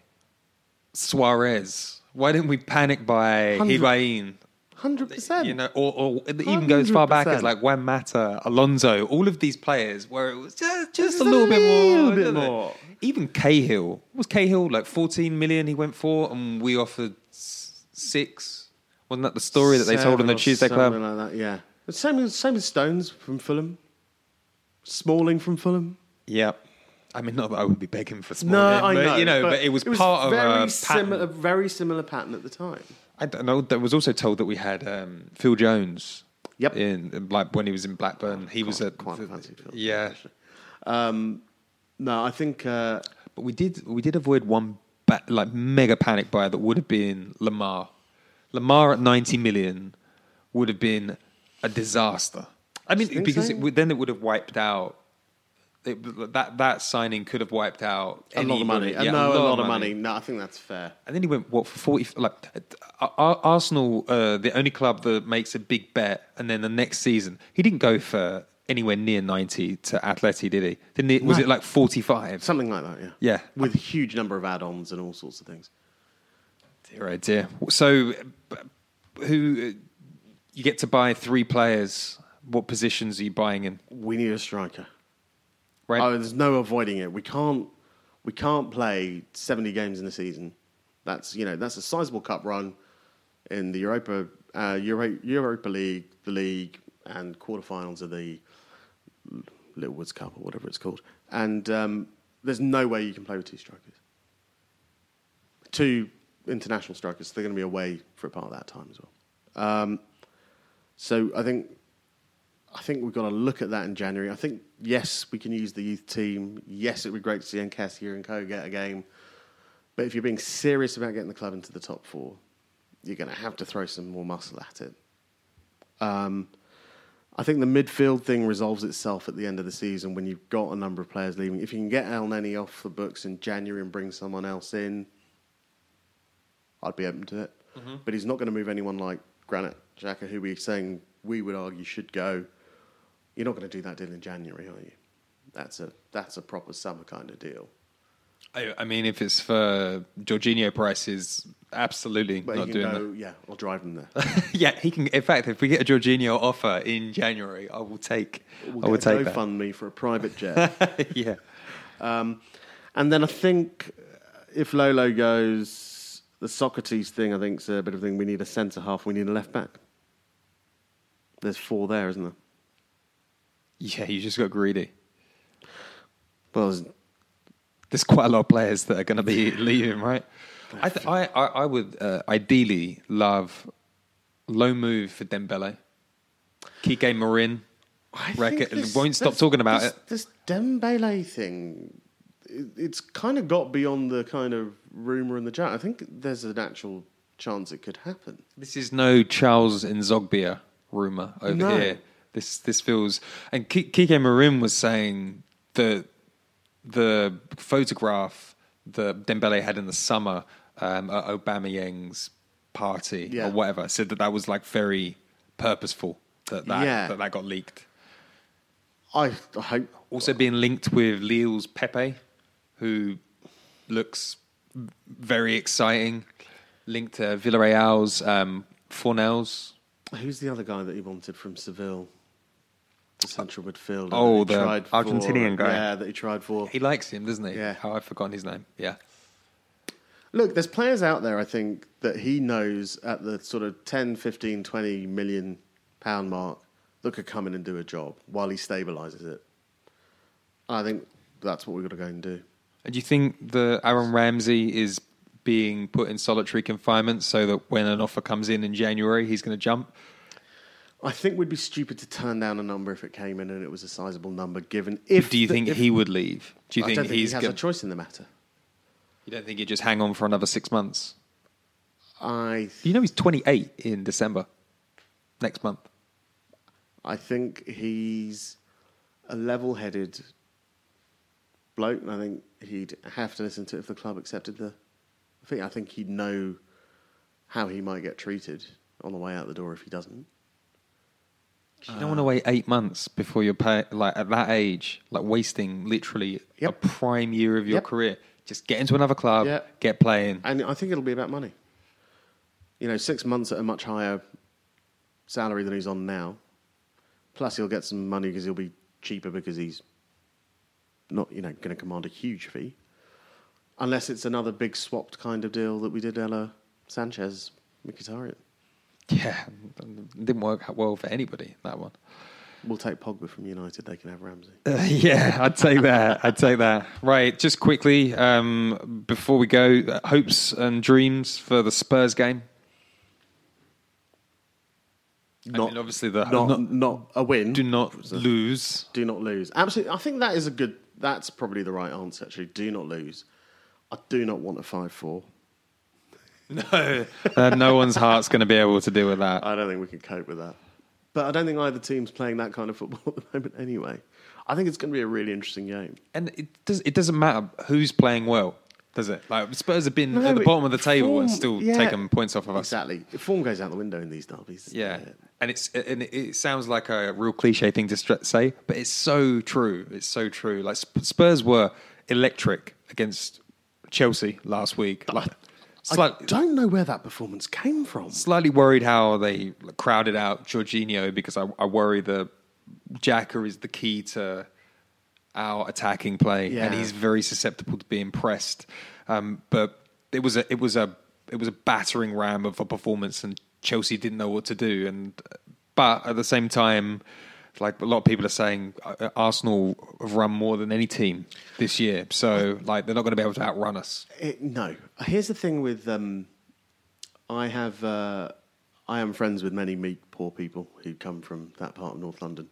Suarez? Why didn't we panic buy Hundred- Higuain? Hundred percent. You know, or, or even goes far back as like Juan Mata, Alonso, all of these players where it was just, just a little a bit little more. bit didn't more. Even Cahill. What was Cahill like 14 million he went for and we offered six? Wasn't that the story that they told on the Tuesday Club? something Like that, yeah. The same same as Stones from Fulham. Smalling from Fulham. Yeah. I mean, not that I would be begging for Smalling, No, I but, know. You know, but, it was part of very a pattern. similar, very similar pattern at the time. I don't know. There was also told that we had um, Phil Jones. Yep. In, in like when he was in Blackburn, he was Quite- at quite fancy Phil. Yeah, No, I think uh, but we did we did avoid one ba- like mega panic buy that would have been Lemar. Lemar at ninety million would have been a disaster. I mean, because so? it would, then it would have wiped out. It, that that signing could have wiped out a lot of money. yeah, no, a lot, of money. No, I think that's fair. And then he went what for forty? Like uh, Arsenal, uh, the only club that makes a big bet, and then the next season he didn't go for anywhere near ninety to Atleti, did he? Didn't he? Was No. it like forty-five? Something like that, yeah. Yeah. With a huge number of add-ons and all sorts of things. Dear, oh dear. So, who you get to buy three players? What positions are you buying in? We need a striker. Right? Oh, there's no avoiding it. We can't we can't play 70 games in a season. That's you know that's a sizable cup run in the Europa uh, Euro, Europa League, the league, and quarterfinals of the Littlewoods Cup or whatever it's called. And um, there's no way you can play with two strikers. Two international strikers. They're going to be away for a part of that time as well. Um, so I think I think we've got to look at that in January. I think yes, we can use the youth team. Yes, it'd be great to see Nketiah and Co get a game. But if you're being serious about getting the club into the top four, you're going to have to throw some more muscle at it. Um, I think the midfield thing resolves itself at the end of the season when you've got a number of players leaving. If you can get Elneny off the books in January and bring someone else in, I'd be open to it. Mm-hmm. But he's not going to move anyone like Granit Xhaka, who we're saying we would argue should go. You're not going to do that deal in January, are you? That's a that's a proper summer kind of deal. I, I mean, if it's for Jorginho prices, absolutely But not doing go, yeah, I'll drive him there. yeah, he can. In fact, if we get a Jorginho offer in January, I will take. We'll I will take that. GoFundMe for a private jet. yeah. Um, and then I think if Lolo goes, the Sokratis thing, I think, is a bit of a thing. We need a centre half. We need a left back. There's four there, isn't there? Yeah, you just got greedy. Well, there's There's quite a lot of players that are going to be leaving, right? I, th- I, I, I would uh, ideally love low move for Dembele. Kike Marin. I think this- won't stop talking about this, it. This Dembele thing, it, it's kind of got beyond the kind of rumor and the chat. I think there's an actual chance it could happen. This is no Charles Nzogbia rumor over No. here. This this feels and Kike Marin was saying that the photograph that Dembele had in the summer um, at Aubameyang's party Yeah. or whatever said that that was like very purposeful that that, Yeah. that, that got leaked. I, I hope. Also being linked with Lille's Pepe, who looks very exciting. Linked to Villarreal's um, Fornals. Who's the other guy that he wanted from Seville? The central midfielder. that Oh, he the tried for- Argentinian guy. Yeah, that he tried for. He likes him, doesn't he? Yeah. Oh, I've forgotten his name. Yeah. Look, there's players out there, I think, that he knows at the sort of 10, 15, 20 million pound mark that could come in and do a job while he stabilises it. I think that's what we've got to go and do. And do you think the Aaron Ramsey is being put in solitary confinement so that when an offer comes in in January, he's going to jump? I think we'd be stupid to turn down a number if it came in and it was a sizable number. Given if do you the- think if- he would leave? Do you I think don't think he's he has a choice in the matter. You don't think he'd just hang on for another six months? I You know he's 28 in December next month. I think he's a level-headed bloke, and I think he'd have to listen to it if the club accepted the fee. I think he'd know how he might get treated on the way out the door if he doesn't. You don't want to wait eight months before you're pay, like at that age, like wasting literally Yep. a prime year of your Yep. career. Just get into another club, Yep. get playing. And I think it'll be about money. You know, six months at a much higher salary than he's on now. Plus, he'll get some money because he'll be cheaper because he's not, you know, going to command a huge fee. Unless it's another big swapped kind of deal that we did Ella uh, Sanchez, Mkhitaryan. Yeah, it didn't work out well for anybody that one. We'll take Pogba from United. They can have Ramsey. Uh, yeah, I'd take that. I'd take that. Right, just quickly um, before we go, uh, hopes and dreams for the Spurs game. Not, mean, obviously the- not, not- not, a win. Do not lose. Do not lose. Absolutely. I think that is a good. That's probably the right answer. Actually, do not lose. I do not want a five-four. No, uh, no one's heart's going to be able to deal with that. I don't think we can cope with that. But I don't think either team's playing that kind of football at the moment anyway. I think it's going to be a really interesting game. And it does. It doesn't matter who's playing well, does it? Like Spurs have been No, at the bottom of the table form- and still yeah. taking points off of us. Exactly. Form goes out the window in these derbies. Yeah, and it's and it sounds like a real cliche thing to say, but it's so true. It's so true. Like Spurs were electric against Chelsea last week. Like, I don't know where that performance came from. slightly worried how they crowded out Jorginho because I, I worry that Xhaka is the key to our attacking play, and he's very susceptible to being pressed. Um, but it was a it was a it was a battering ram of a performance, and Chelsea didn't know what to do. And but at the same time, like a lot of people are saying, uh, Arsenal have run more than any team this year, so like they're not going to be able to outrun us. It, no. Here's the thing with um, I have uh, I am friends with many meek poor people who come from that part of North London.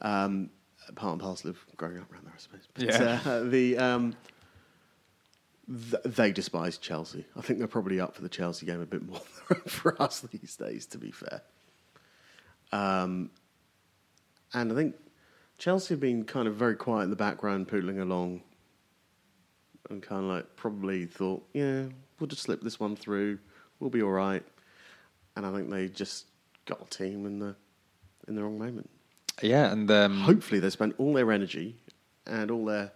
Um, part and parcel of growing up around there, I suppose. But, Yeah. uh, the um, th- they despise Chelsea. I think they're probably up for the Chelsea game a bit more than for us these days. To be fair, um, and I think Chelsea have been kind of very quiet in the background, poodling along, and kind of like probably thought, yeah, we'll just slip this one through. We'll be all right. And I think they just got a team in the in the wrong moment. Yeah, and um, Hopefully, they spent all their energy and all their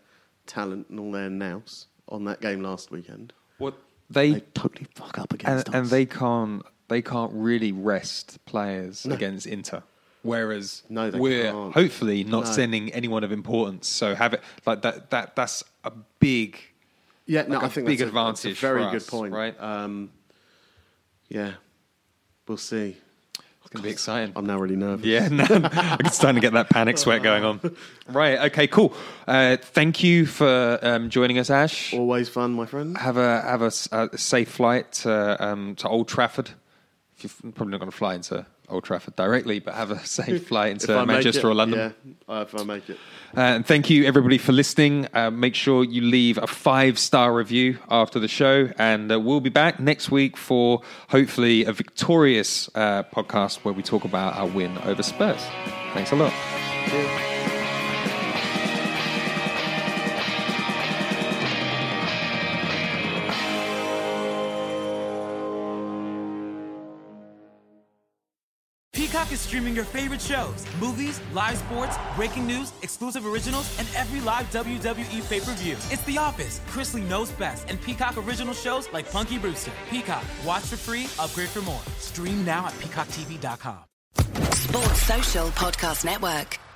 talent and all their nous on that game last weekend. what they They totally fuck up and, against and us. they can't they can't really rest players No. against Inter. Whereas No, we're can't. hopefully not No. sending anyone of importance. So have it like that. That that's a big. yeah, no, like I a think big that's a, that's a advantage very good us, point. right? Um, yeah, we'll see. It's going to be exciting. I'm now really nervous. Yeah, no, I'm starting to get that panic sweat going on. Right. Okay. Cool. Uh, thank you for um, joining us, Aash. Always fun, my friend. Have a have a safe flight to um, to Old Trafford. You're probably not going to fly into Old Trafford directly, but have a safe flight into Manchester it, or London. Yeah, if I make it. Uh, and thank you, everybody, for listening. Uh, make sure you leave a five star review after the show. And uh, we'll be back next week for hopefully a victorious uh, podcast where we talk about our win over Spurs. Thanks a lot. Streaming your favorite shows, movies, live sports, breaking news, exclusive originals, and every live WWE pay per view. It's The Office, Chrisley Knows Best, and Peacock original shows like Punky Brewster. Peacock, watch for free, upgrade for more. Stream now at peacocktv.com. Sports Social Podcast Network.